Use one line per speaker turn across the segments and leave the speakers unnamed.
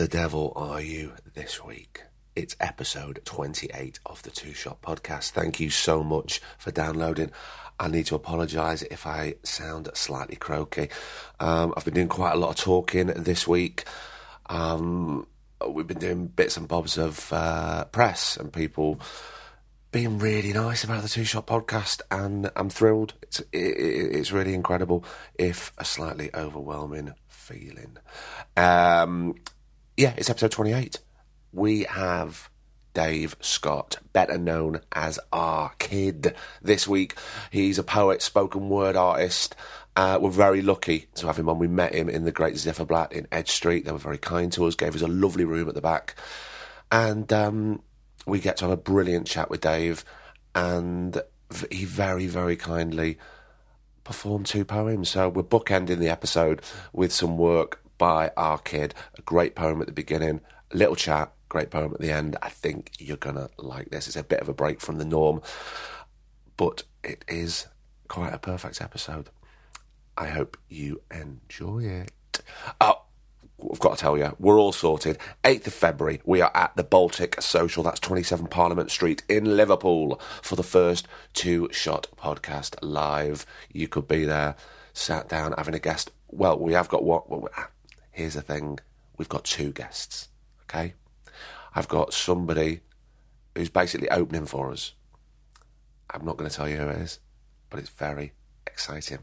The devil are you this week? It's episode 28 of the Two Shot Podcast. Thank you so much for downloading. I need to apologise if I sound slightly croaky. Um, I've been doing quite a lot of talking this week. Um, we've been doing bits and bobs of uh, press and people being really nice about the Two Shot Podcast, and I'm thrilled. It's it, it- it's really incredible, if a slightly overwhelming feeling. Um, yeah, it's episode 28. We have Dave Scott, better known as our kid, this week. He's a poet, spoken word artist. Uh, we're very lucky to have him on. We met him in the Great Ziferblat in Edge Street. They were very kind to us, gave us a lovely room at the back. And um, we get to have a brilliant chat with Dave. And he very, very kindly performed two poems. So we're bookending the episode with some work by our kid. A great poem at the beginning, a little chat, great poem at the end. I think you're gonna like this. It's a bit of a break from the norm, but it is quite a perfect episode. I hope you enjoy it. Oh, I've got to tell you, we're all sorted. 8th of February, we are at the Baltic Social, that's 27 Parliament Street in Liverpool, for the first Two Shot podcast live. You could be there, sat down, having a guest. Well, we have got what? well, Here's the thing we've got two guests, okay? I've got somebody who's basically opening for us. I'm not going to tell you who it is, but it's very exciting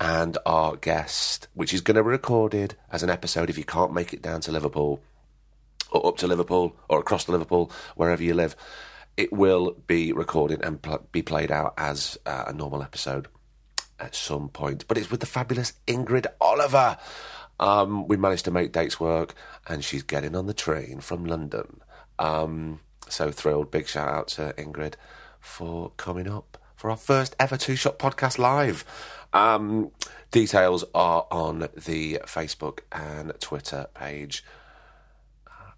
and our guest, which is going to be recorded as an episode if you can't make it down to Liverpool or up to Liverpool or across to Liverpool, wherever you live. It will be recorded and pl- be played out as uh, a normal episode at some point. But it's with the fabulous Ingrid Oliver. Um, we managed to make dates work, and she's getting on the train from London. Um, so thrilled. Big shout out to Ingrid for coming up for our first ever two shot podcast live. Um, details are on the Facebook and Twitter page.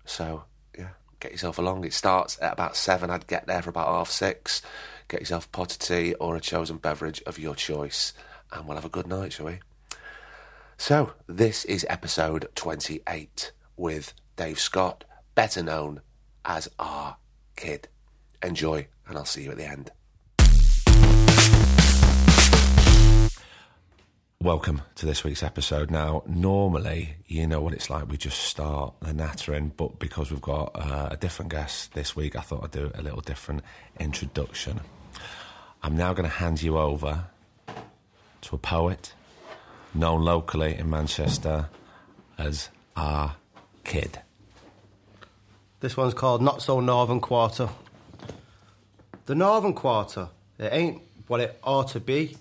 So, yeah, get yourself along. It starts at about seven. I'd get there for about half six. Get yourself a pot of tea or a chosen beverage of your choice, and we'll have a good night, shall we? So, this is episode 28 with Dave Scott, better known as our kid. Enjoy, and I'll see you at the end. Welcome to this week's episode. Now, normally, you know what it's like. We just start the nattering, but because we've got uh, a different guest this week, I thought I'd do a little different introduction. I'm now going to hand you over to a poet known locally in Manchester as our kid.
This one's called Not So Northern Quarter. The Northern Quarter, it ain't what it ought to be.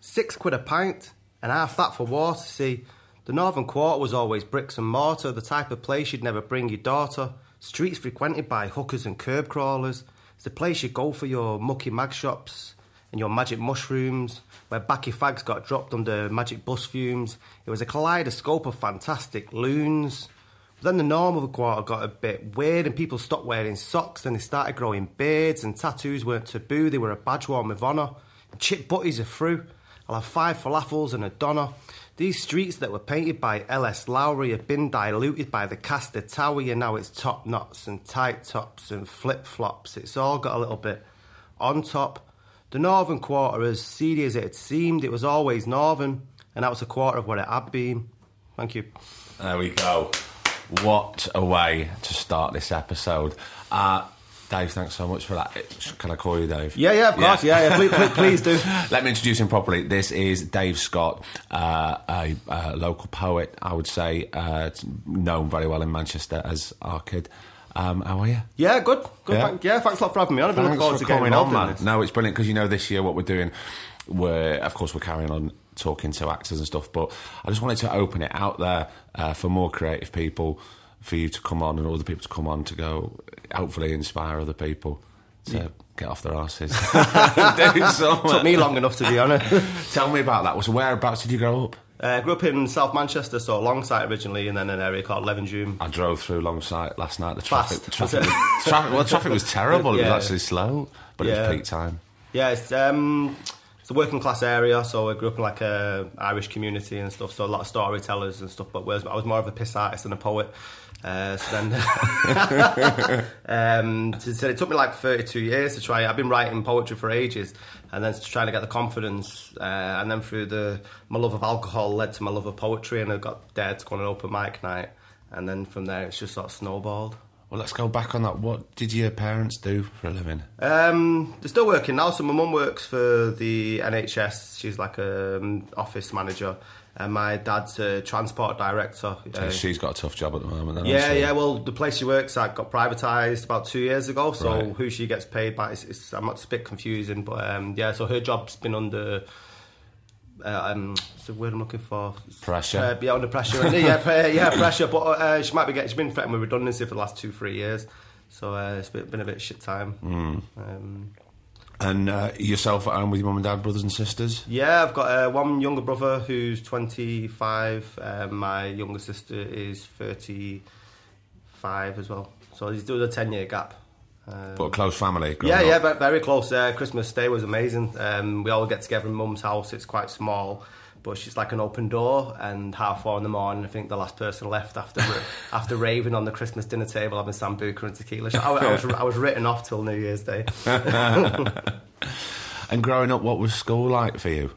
Six quid a pint, and half that for water. See, the Northern Quarter was always bricks and mortar, the type of place you'd never bring your daughter. Streets frequented by hookers and curb crawlers. It's the place you go for your mucky mag shops and your magic mushrooms, where backy fags got dropped under magic bus fumes. It was a kaleidoscope of fantastic loons. But then the norm of the quarter got a bit weird and people stopped wearing socks. Then they started growing beards and tattoos weren't taboo. They were a badge worn with honour. Chip butties are through. I'll have five falafels and a doner. These streets that were painted by L.S. Lowry have been diluted by the Castor Tower. And now it's top knots and tight tops and flip flops. It's all got a little bit on top. The northern quarter, as seedy as it had seemed, it was always northern, and that was a quarter of what it had been. Thank you.
There we go. What a way to start this episode. Uh, Dave, thanks so much for that. Can I call you Dave?
Yeah, yeah, of course, yeah, yeah. Please, please, please do.
Let me introduce him properly. This is Dave Scott, uh, a, a local poet, I would say, uh, known very well in Manchester as our kid. Um, how are you?
Yeah, good. good
Yeah.
yeah. Thank, yeah, thanks a lot for having me on. I've been looking forward
for
to
coming on, man. No, it's brilliant because you know this year what we're doing. we're of course we're carrying on talking to actors and stuff, but I just wanted to open it out there uh, for more creative people, for you to come on and other people to come on to go, hopefully inspire other people to get off their asses.
Took me long enough to be honest.
Tell me about that. So whereabouts did you grow up?
Uh, grew up in South Manchester, so Longsight originally, and then an area called Levenshulme.
I drove through Longsight last night. The traffic,
Fast,
traffic,
was
traffic, well, traffic was terrible. It
Yeah.
was actually slow, but it was peak time.
Yeah, it's um, it's a working class area, so I grew up in like a Irish community and stuff. So a lot of storytellers and stuff. But whereas I was more of a piss artist than a poet. Uh, so then, um, so it took me like 32 years to try. I've been writing poetry for ages, and then trying to get the confidence, uh, and then through the my love of alcohol led to my love of poetry, and I got dared to go on an open mic night, and then from there it's just sort of snowballed.
Well, let's go back on that. What did your parents do for a living?
Um, they're still working now. So my mum works for the NHS. She's like a um, office manager, and my dad's a transport director. Uh,
She's got a tough job at the moment.
Yeah, yeah. Well, the place she works at got privatised about two years ago. So
Right.
who she gets paid by, it's, it's, I'm not it's a bit confusing, but um, yeah. So her job's been under. Uh, um, what's the word I'm looking for?
Pressure.
Uh, yeah, under pressure. yeah, yeah, pressure. But uh, she might be getting. She's been threatened with redundancy for the last two, three years. So uh, it's been, been a bit shit time.
Hmm.
Um,
And uh, yourself at home with your mum and dad, brothers and sisters?
Yeah, I've got uh, one younger brother who's 25. Um, my younger sister is 35 as well. So there's still a 10 year gap. Um,
But a close family.
yeah,
up.
yeah, very, very close. Uh, Christmas Day was amazing. Um, we all get together in Mum's house. It's quite small, but she's like an open door. And half four in the morning, I think the last person left after after raving on the Christmas dinner table having sambuca and tequila. So I, I was I was written off till New Year's Day.
And growing up, what was school like for you?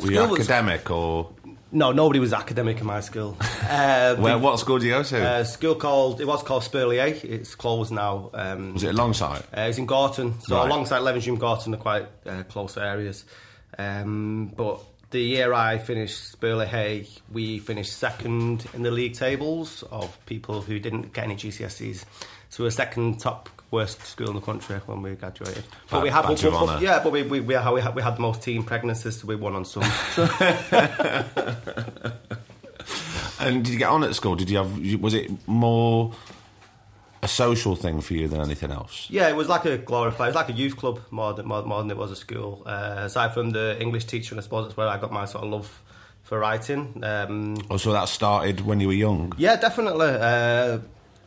Were you
School was-
academic or
No, nobody was academic in my school. Uh,
where? What school did you go to?
Uh, school called it was called Spurley Hey. It's closed now. Um,
was it alongside?
uh, it's in Gorton, so
Right.
alongside Levenshulme, Gorton are quite uh, close areas. Um, but the year I finished Spurley Hey, we finished second in the league tables of people who didn't get any GCSEs. So we were second top worst school in the country when we graduated. But
Ba-
we had,
badge
but- but- yeah, but we, we, we, had, we, had, we had the most teen pregnancies, so we won on some.
And did you get on at school? Did you have? Was it more a social thing for you than anything else?
Yeah, it was like a glorified, it was like a youth club more than, more, more than it was a school. Uh, aside from the English teacher, and I suppose that's where I got my sort of love for writing. Um,
Oh, so that started when you were young.
yeah, definitely. Uh,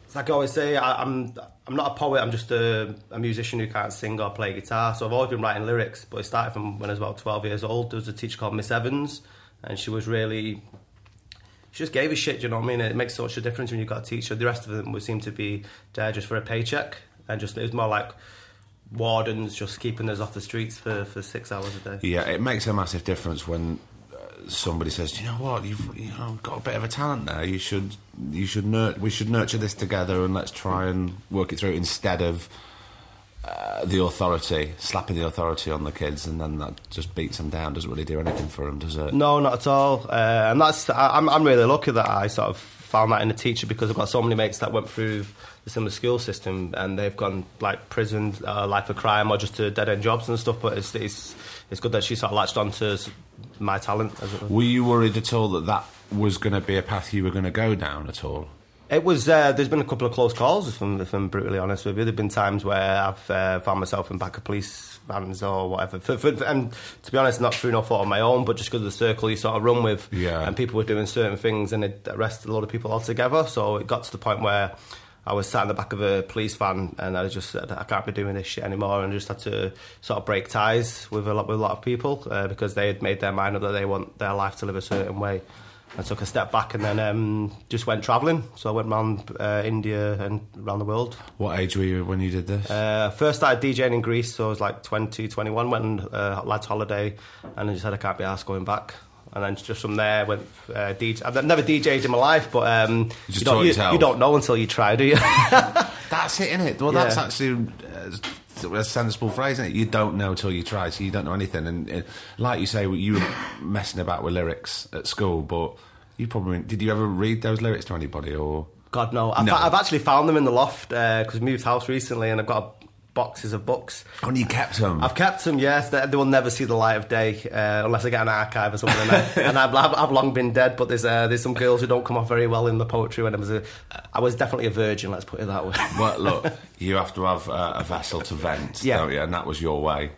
it's like I always say, I, I'm I'm not a poet. I'm just a, a musician who can't sing or play guitar. So I've always been writing lyrics. But it started from when I was about 12 years old. There was a teacher called Miss Evans, and she was really she just gave a shit, you know what I mean? It makes such a difference when you've got a teacher. The rest of them would seem to be there just for a paycheck. And just it was more like wardens just keeping us off the streets for, for six hours a day.
Yeah, it makes a massive difference when somebody says, "You know what? You've you know got a bit of a talent there. You should you should nur- we should nurture this together and let's try and work it through instead of." Uh, the authority, slapping the authority on the kids, and then that just beats them down. Doesn't really do anything for them, does it?
No, not at all. Uh, and that's I, I'm I'm really lucky that I sort of found that in a teacher because I've got so many mates that went through the similar school system and they've gone like prison, uh, life of crime, or just to dead end jobs and stuff. But it's it's it's good that she sort of latched onto s- my talent. As it were.
Were you worried at all that that was going to be a path you were going to go down at all?
It was. Uh, there's been a couple of close calls, if I'm, if I'm brutally honest with you. There've been times where I've uh, found myself in back of police vans or whatever. For, for, and to be honest, not through no fault of my own, but just because of the circle you sort of run with,
Yeah.
and people were doing certain things, and it arrested a lot of people altogether. So it got to the point where I was sat in the back of a police van, and I just said, I can't be doing this shit anymore, and I just had to sort of break ties with a lot with a lot of people uh, because they had made their mind up that they want their life to live a certain way. I took a step back and then um, just went travelling. So I went around uh, India and around the world.
What age were you when you did this?
Uh, first started DJing in Greece, so I was like 20, 21, went on uh, lads holiday and I just said I can't be asked going back. And then just from there went uh, DJ. I've never DJed in my life, but um,
just
you, don't, you, you don't know until you try, do you?
That's it, isn't it? Well, that's
Yeah.
actually uh, a sensible phrase, isn't it? You don't know till you try, so you don't know anything. And uh, like you say, you were messing about with lyrics at school, but you probably did. You ever read those lyrics to anybody, or
God no. I've,
No.
I've actually found them in the loft because we moved house recently, and I've got a boxes of books.
Oh, and you kept them.
I've kept them, yes. They, they will never see the light of day uh, unless I get an archive or something. and, I, and I've, I've, I've long been dead, but there's uh, there's some girls who don't come off very well in the poetry. When I was a, I was definitely a virgin. Let's put it that way.
well, look, you have to have uh, a vessel to vent,
Yeah.
don't you? And that was your way.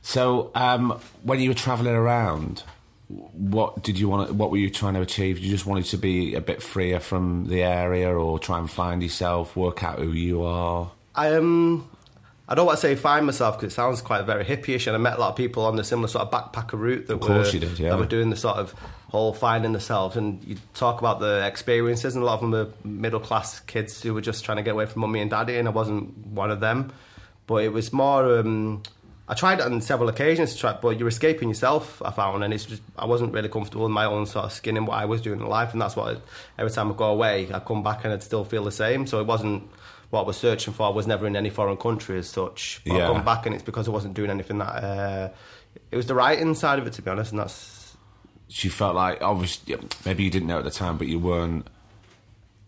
So, um, when you were travelling around, what did you want? To, what were you trying to achieve? You just wanted to be a bit freer from the area, or try and find yourself, work out who you are.
I um, I don't want to say find myself because it sounds quite very hippie-ish, and I met a lot of people on the similar sort of backpacker route that were
did, yeah.
that were doing the sort of whole finding themselves. And you talk about the experiences, and a lot of them were middle class kids who were just trying to get away from mummy and daddy, and I wasn't one of them. But it was more. Um, I tried it on several occasions to try, but you're escaping yourself. I found, and it's just I wasn't really comfortable in my own sort of skin and what I was doing in life, and that's what every time I go away, I come back and I'd still feel the same. So it wasn't what I was searching for. I was never in any foreign country as such. But
Yeah.
I come back, and it's because I wasn't doing anything that. Uh, it was the writing side of it, to be honest, and that's
She felt like, obviously, maybe you didn't know at the time, but you weren't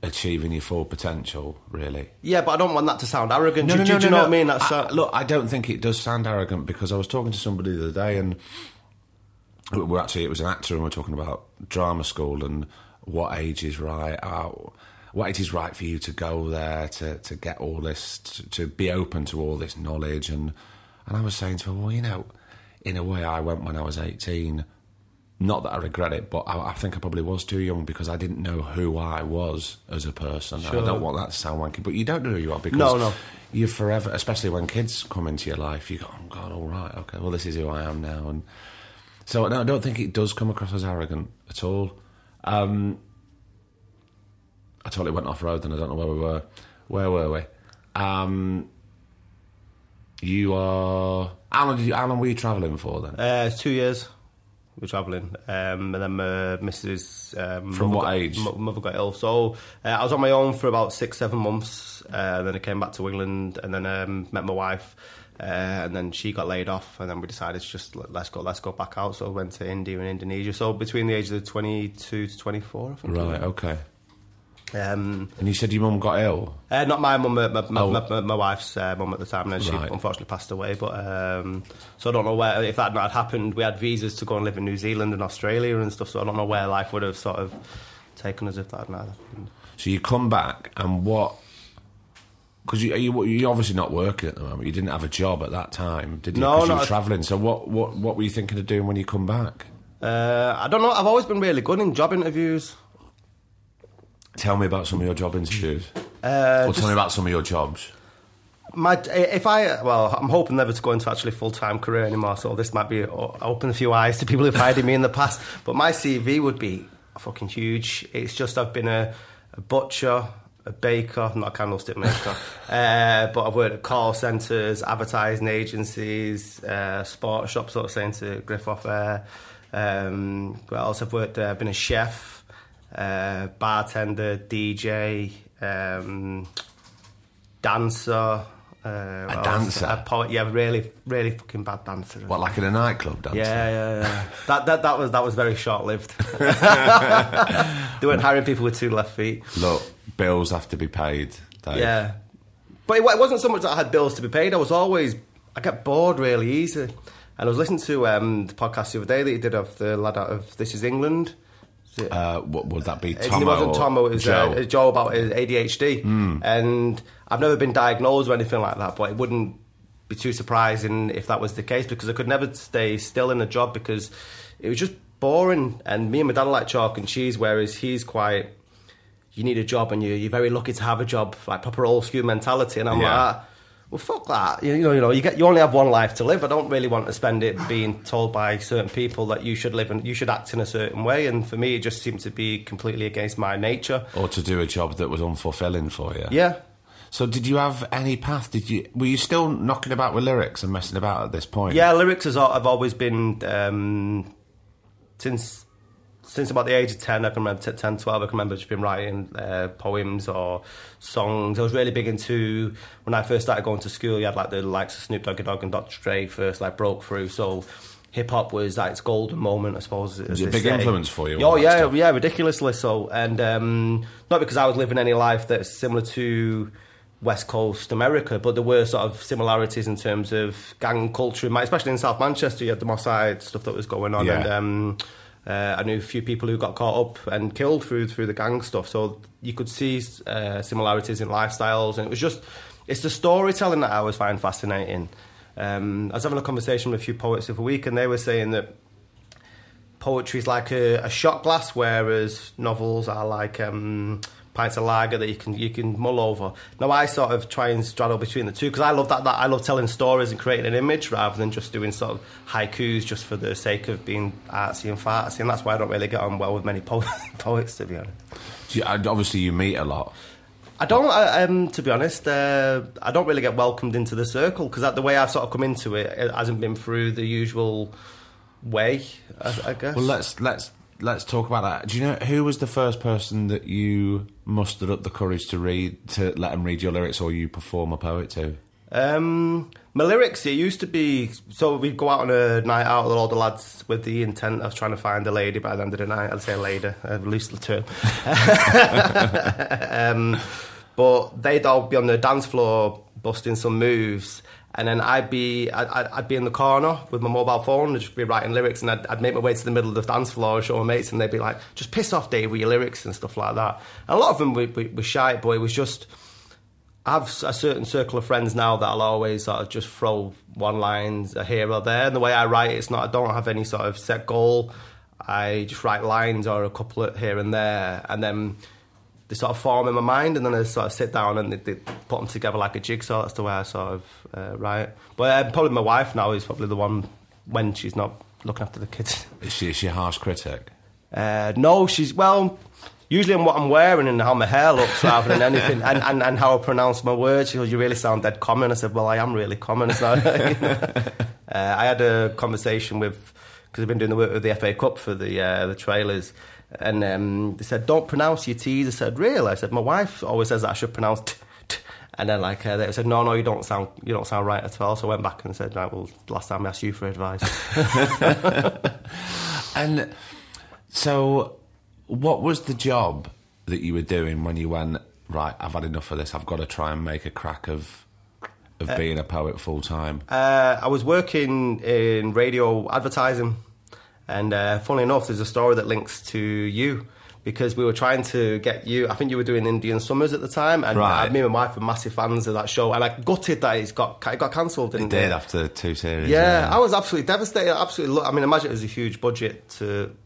achieving your full potential, really.
yeah. But I don't want that to sound arrogant. No, do, do- do you know what I mean? That's
I- look, I don't think it does sound arrogant because I was talking to somebody the other day, and we're actually it was an actor, and we're talking about drama school and what age is right. How, what age is right for you to go there to, to get all this to, to be open to all this knowledge and and I was saying to her, well, you know, in a way, I went when I was eighteen. Not that I regret it, but I, I think I probably was too young because I didn't know who I was as a person. And I don't want that to sound wanky, but you don't know who you are because
No, no.
you're forever, especially when kids come into your life, you go, oh, God, all right, okay, well, this is who I am now. And so no, I don't think it does come across as arrogant at all. Um, I totally went off road and I don't know where we were. Where were we? Um, you are. How long, did you, how long were you travelling for then?
Uh, it's two years. We're travelling, um, and then my Mrs. Um,
From
mother
what
got-
age?
mo- Mother got ill, so uh, I was on my own for about six, seven months. Uh, then I came back to England, and then um, met my wife, uh, and then she got laid off, and then we decided just let- let's go, let's go back out. So I went to India and Indonesia. So between the ages of twenty-two to twenty-four, I think.
Right, okay.
Um,
And you said your mum got ill.
uh, not my mum, my, my,
Oh.
my, my, wife's uh, mum at the time, and then she unfortunately passed away. But um, so I don't know where if that not had happened. We had visas to go and live in New Zealand and Australia and stuff. So I don't know where life would have sort of taken us if that had not happened.
So you come back, and what? Because you, you you're obviously not working at the moment. You didn't have a job at that time, did you?
No,
you were travelling. So what, what what were you thinking of doing when you come back?
Uh, I don't know. I've always been really good in job interviews.
Tell me about some of your job interviews.
Uh,
or
just-
tell me about some of your jobs.
My, if I, well, I'm hoping never to go into actually full time career anymore. So this might be open a few eyes to people who've hired me in the past. But my CV would be fucking huge. It's just I've been a, a butcher, a baker, not a candlestick maker, uh, but I've worked at call centres, advertising agencies, uh, sports shops, sort of saying to Griff off air. Um, what else? I've worked. Uh, been a chef, uh, bartender, DJ. Um, dancer. Uh, else?
dancer?
A poet, yeah, really, really fucking bad dancer.
What, like in a nightclub dancer?
Yeah, yeah, yeah. that, that, that was that was very short lived. they weren't hiring people with two left feet.
Look, bills have to be paid. Dave.
Yeah, but it, it wasn't so much that I had bills to be paid. I was always I get bored really easy. And I was listening to um, the podcast the other day that he did of the lad out of This Is England.
Uh, what would that be?
it wasn't Tomo, it was
Joe? Hmm.
Uh, Joe about his ADHD. And I've never been diagnosed or anything like that, but it wouldn't be too surprising if that was the case because I could never stay still in a job because it was just boring. And me and my dad like chalk and cheese, whereas he's quite, you need a job and you, you're very lucky to have a job, like proper old school mentality. And I'm
Yeah.
like, well, fuck that. You, you know, you know, you get you only have one life to live. I don't really want to spend it being told by certain people that you should live and you should act in a certain way. And for me, it just seemed to be completely against my nature.
or to do a job that was unfulfilling for you.
Yeah.
So did you have any path? Did you were you still knocking about with lyrics and messing about at this point?
Yeah, lyrics has have always been um, since since about the age of 10, I can remember, t- 10, 12, I can remember just been writing uh, poems or songs. I was really big into, when I first started going to school, you had like the likes of Snoop Doggy Dogg and Dr. Dre first like broke through. So hip hop was like its golden moment, I suppose. as
Was a big influence for you,
Oh, yeah, yeah, ridiculously so. And um, not because I was living any life that's similar to West Coast America, but there were sort of similarities in terms of gang culture, especially in South Manchester. You had the Moss Side stuff that was going on,
Yeah.
and um, uh, I knew a few people who got caught up and killed through through the gang stuff. So you could see uh, similarities in lifestyles, and it was just it's the storytelling that I always find fascinating. Um, I was having a conversation with a few poets of a week, and they were saying that poetry is like a, a shot glass, whereas novels are like um, pints of lager that you can you can mull over. Now I sort of try and straddle between the two because I love that, that I love telling stories and creating an image rather than just doing sort of haikus just for the sake of being artsy and fartsy, and that's why I don't really get on well with many po- poets to be honest.
You- obviously, you meet a lot.
I don't, I, um, to be honest, uh, I don't really get welcomed into the circle because the way I've sort of come into it, it hasn't been through the usual way, I, I guess.
Well, let's let's let's talk about that. Do you know who was the first person that you mustered up the courage to read to let them read your lyrics, or you perform a poet to?
Um, my lyrics, it used to be so we'd go out on a night out with all the lads with the intent of trying to find a lady by the end of the night. I'd say a lady, a loose term. um, but they'd all be on the dance floor busting some moves. And then I'd be I'd, I'd be in the corner with my mobile phone and just be writing lyrics, and I'd, I'd make my way to the middle of the dance floor, and show my mates, and they'd be like, "Just piss off, Dave, with your lyrics and stuff like that." And a lot of them were, were, were shy, but it was just I have a certain circle of friends now that I'll always sort of just throw one lines here or there. And the way I write it, it's not, I don't have any sort of set goal. I just write lines or a couplet here and there. And then they sort of form in my mind. And then I sort of sit down and they, they put them together like a jigsaw. That's the way I sort of uh, write. But uh, probably my wife now is probably the one when she's not looking after the kids.
Is she, is she a harsh critic?
Uh, no, she's well. Usually, on what I'm wearing and how my hair looks, rather than anything, and, and, and how I pronounce my words. She goes, "You really sound dead common." I said, "Well, I am really common." So, you know. uh, I had a conversation with because I've been doing the work with the FA Cup for the uh, the trailers, and um, they said, "Don't pronounce your T's." I said, "Really?" I said, "My wife always says that I should pronounce." T- t-" And then, like, uh, they said, "No, no, you don't sound, you don't sound right at all." So I went back and said, "Right, well, last time I asked you for advice."
And so, what was the job that you were doing when you went right? I've had enough of this. I've got to try and make a crack of of being a poet full time.
Uh, I was working in radio advertising, and uh, funnily enough, there's a story that links to you because we were trying to get you. I think you were doing Indian Summers at the time, and
Right.
me and my wife were massive fans of that show. And I gutted that it's got it got cancelled.
It did after two series.
Yeah, I was absolutely devastated. Absolutely, I mean, imagine it was a huge budget to.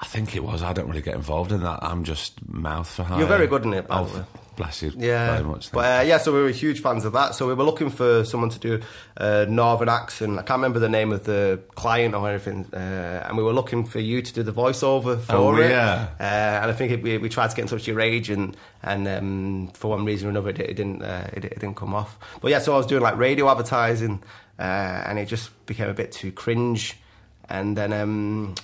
I think it was. I don't really get involved in that. I'm just mouth for hire.
You're very good in it, by the way.
Bless you
Yeah,
very much.
but uh, yeah, so we were huge fans of that. So we were looking for someone to do a northern accent. I can't remember the name of the client or anything, uh, and we were looking for you to do the voiceover for
Oh,
it.
yeah.
uh, and I think it, we, we tried to get in touch with your agent, and um, for one reason or another, it, it didn't uh, it, it didn't come off. But yeah, so I was doing like radio advertising, uh, and it just became a bit too cringe. And then um,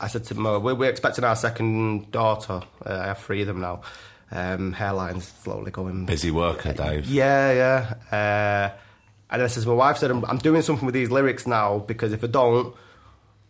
I said to Mo, we're, we're expecting our second daughter. Uh, I have three of them now. Um, hairline's slowly going
busy worker, Dave.
yeah, yeah. Uh, and I says, my wife said, I'm, I'm doing something with these lyrics now because if I don't,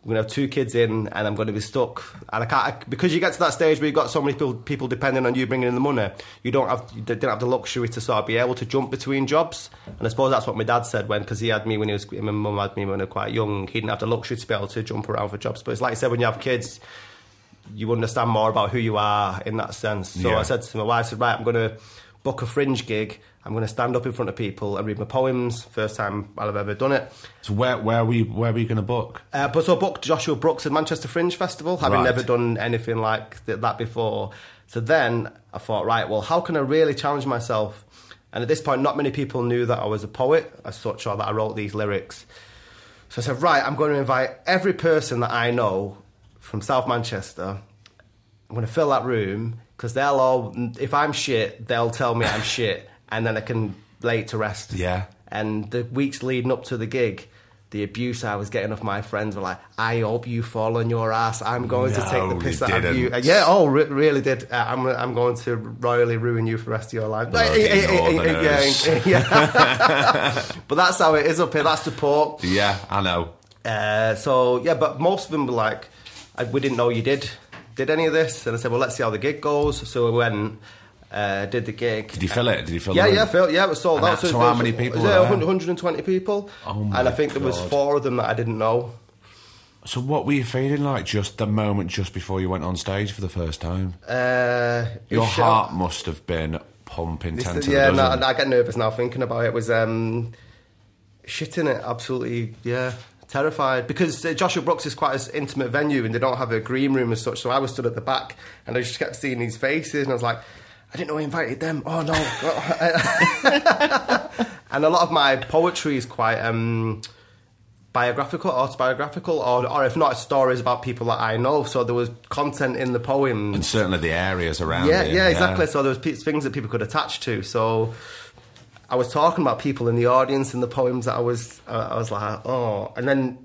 we're gonna have two kids in, and I'm gonna be stuck. And I can't I, because you get to that stage where you've got so many people, people depending on you bringing in the money. You don't have, you didn't have the luxury to sort of be able to jump between jobs. And I suppose that's what my dad said when, because he had me when he was, my mum had me when I was quite young. He didn't have the luxury to be able to jump around for jobs. But it's like I said, when you have kids, you understand more about who you are in that sense. So
Yeah.
I said to my wife, I said, right, I'm going to book a fringe gig. I'm going to stand up in front of people and read my poems. First time I've ever done it.
So where where were you where were you going to book?
Uh, but so I booked Joshua Brooks at Manchester Fringe Festival, having
Right.
never done anything like th- that before. So then I thought, right, well, how can I really challenge myself? And at this point, not many people knew that I was a poet as such or that I wrote these lyrics. So I said, right, I'm going to invite every person that I know from South Manchester. I'm going to fill that room because they'll all, if I'm shit, they'll tell me I'm shit, and then I can lay it to rest.
Yeah.
And the weeks leading up to the gig, the abuse I was getting off my friends were like, "I hope you fall on your ass. I'm going to take the piss out of you." Yeah, oh, re- really did. Uh, I'm, I'm going to royally ruin you for the rest of your life.
Bloody
eh,
eh, eh,
yeah, yeah. but that's how it is up here. That's the support.
Yeah, I know.
Uh, so yeah, but most of them were like, I, "We didn't know you did did any of this," and I said, "Well, let's see how the gig goes." So we went, Uh, did the gig.
Did you fill it? Did you fill
Yeah, yeah? Phil. Yeah, it was sold out.
that- so how many people
was
were
there?
there?
120 people.
Oh my
and I think there was
God.
four of them that I didn't know.
So what were you feeling like just the moment just before you went on stage for the first time?
Uh,
Your heart must have been pumping
This
ten to
yeah,
the
no,
dozen.
I get nervous now thinking about it. It was um, shitting it, absolutely, yeah, terrified. Because uh, Joshua Brooks is quite an intimate venue and they don't have a green room as such. So I was stood at the back and I just kept seeing these faces and I was like, I didn't know I invited them. Oh no. and a lot of my poetry is quite um, biographical, autobiographical, or, or if not, stories about people that I know. So there was content in the poems.
and certainly the areas around
Yeah,
it.
yeah, exactly. So there was pe- things that people could attach to. So I was talking about people in the audience and the poems that I was, uh, I was like, oh, and then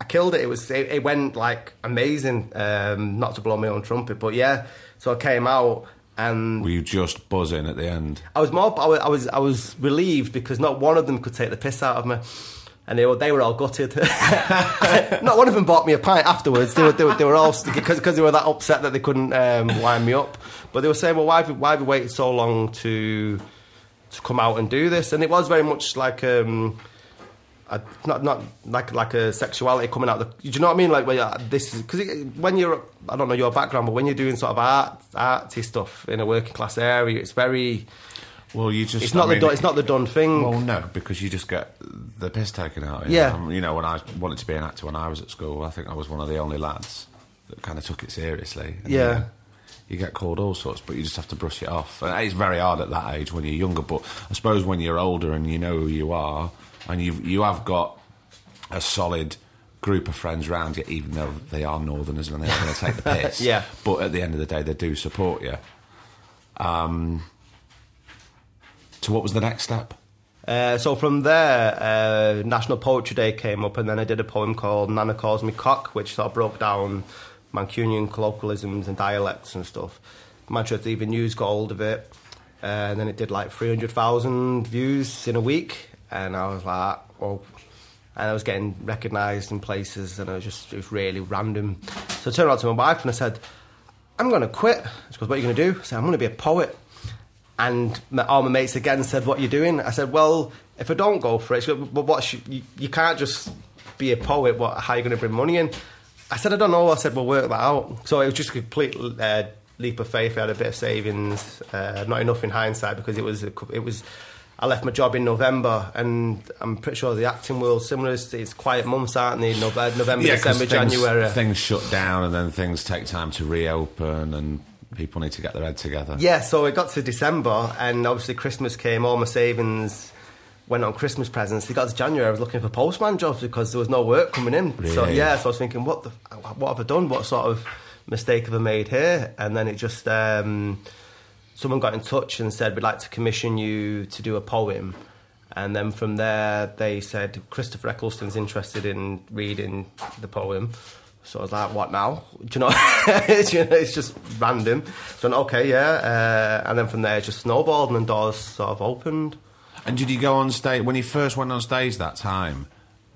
I killed it. It was, it, it went like amazing. Um, not to blow my own trumpet, but yeah. So I came out and
Were you just buzzing at the end?
I was more, I was, I was, I was relieved because not one of them could take the piss out of me. And they were, they were all gutted. not one of them bought me a pint afterwards. They were, they were, they were all because because they were that upset that they couldn't um, wind me up. But they were saying, "Well, why have, why have you waited so long to to come out and do this?" And it was very much like um, a, not not like like a sexuality coming out. The, do you know what I mean? Like, yeah, this is because when you're I don't know your background, but when you're doing sort of art arty stuff in a working class area, it's very
Well, you just.
it's not the it's not the done thing.
Well, no, because you just get the piss taken out. you.
Yeah.
Um, you know, when I wanted to be an actor when I was at school, I think I was one of the only lads that kind of took it seriously. And,
Yeah.
You get called all sorts, but you just have to brush it off. And it's very hard at that age when you're younger. But I suppose when you're older and you know who you are, and you you have got a solid group of friends around you, even though they are northerners and they're going to take the piss.
Yeah.
But at the end of the day, they do support you. Um, so what was the next step?
Uh, so from there, uh, National Poetry Day came up, and then I did a poem called "Nana Calls Me Cock," which sort of broke down Mancunian colloquialisms and dialects and stuff. Manchester Evening News got hold of it, and then it did like three hundred thousand views in a week, and I was like, oh. And I was getting recognised in places, and I was just it was really random. So I turned around to my wife and I said, "I'm going to quit." She goes, "What are you going to do?" I said, "I'm going to be a poet." And my, all my mates again said, "What are you doing?" I said, "Well, if I don't go for it, she goes, but what? You, you can't just be a poet. What? How are you going to bring money in?" I said, "I don't know." I said, "We'll work that out." So it was just a complete uh, leap of faith. I had a bit of savings, uh, not enough in hindsight because it was a it was. I left my job in November, and I'm pretty sure the acting world similar. It's, quiet months, aren't they? November, November
'cause
December,
things,
January.
Things shut down, and then things take time to reopen, and people need to get their head together.
Yeah, so it got to December, and obviously Christmas came. All my savings went on Christmas presents. It got to January. I was looking for postman jobs because there was no work coming in. So yeah, so I was thinking, what the, what have I done? What sort of mistake have I made here? And then it just um, someone got in touch and said we'd like to commission you to do a poem. And then from there, they said Christopher Eccleston's interested in reading the poem. So I was like, "What now?" Do you know? it's, you know, it's just random. So okay, yeah. Uh, and then from there, it just snowballed, and doors sort of opened.
And did you go on stage when you first went on stage that time?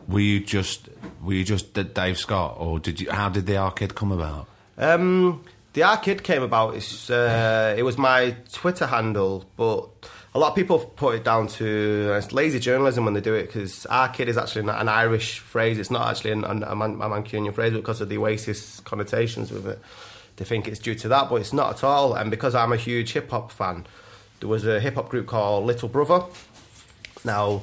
Were you just were you just Dave Scott, or did you? How did the our kid come about?
Um, the Our Kid came about. It's, uh, it was my Twitter handle, but a lot of people put it down to uh, it's lazy journalism when they do it because Our Kid is actually an Irish phrase. It's not actually an, an, a, Man- a Mancunian phrase because of the Oasis connotations with it. They think it's due to that, but it's not at all. And because I'm a huge hip hop fan, there was a hip hop group called Little Brother. Now,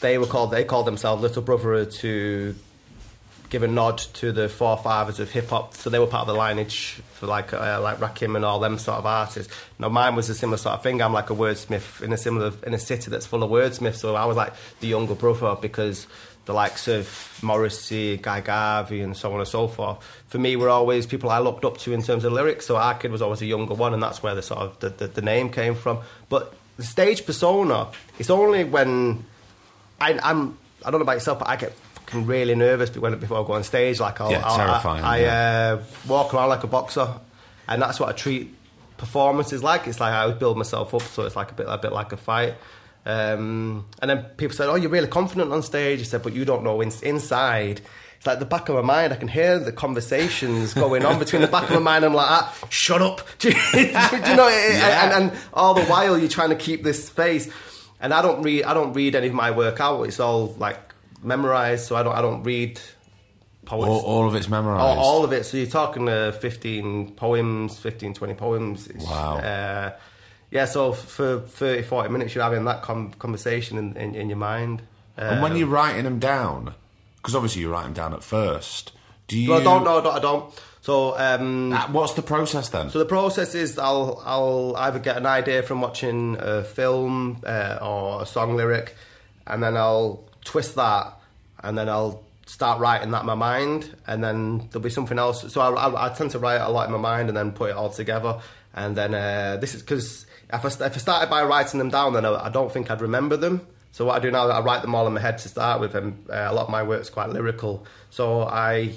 they were called they called themselves Little Brother to give a nod to the forefathers of hip hop. So they were part of the lineage for like uh, like Rakim and all them sort of artists. Now mine was a similar sort of thing. I'm like a wordsmith in a similar in a city that's full of wordsmiths. So I was like the younger brother because the likes of Morrissey, Guy Garvey, and so on and so forth. For me, were always people I looked up to in terms of lyrics. So our kid was always a younger one, and that's where the sort of the, the, the name came from. But the stage persona, it's only when I, I'm I don't know about yourself, but I get fucking really nervous when before I go on stage. Like I'll,
Yeah,
I'll-
terrifying,
I, I
yeah.
uh, walk around like a boxer, and that's what I treat performances like. It's like I always build myself up, so it's like a bit a bit like a fight. Um, and then people said, "Oh, you're really confident on stage." I said, "But you don't know in, inside." Like the back of my mind. I can hear the conversations going on between the back of my mind. I'm like, ah, shut up. do, you, do you know?
Yeah.
And, and all the while you're trying to keep this space. And I don't read. I don't read any of my work out. It's all like memorized. So I don't. I don't read poets.
All, all of it's memorised.
All, all of it. So you're talking uh, 15 poems, 15, 20 poems. It's,
Wow.
Uh, yeah, so for 30, 40 minutes, you're having that com- conversation in, in, in your mind. Uh,
and when you're writing them down, because obviously you write them down at first, do you?
no, I don't, no, I don't, I don't. So, um,
Uh, What's the process then?
so the process is I'll, I'll either get an idea from watching a film uh, or a song lyric, and then I'll twist that, and then I'll start writing that in my mind, and then there'll be something else. So I, I, I tend to write a lot in my mind and then put it all together. And then uh, this is because if I, if I started by writing them down, then I, I don't think I'd remember them. So what I do now, is I write them all in my head to start with, and uh, a lot of my work's quite lyrical. So I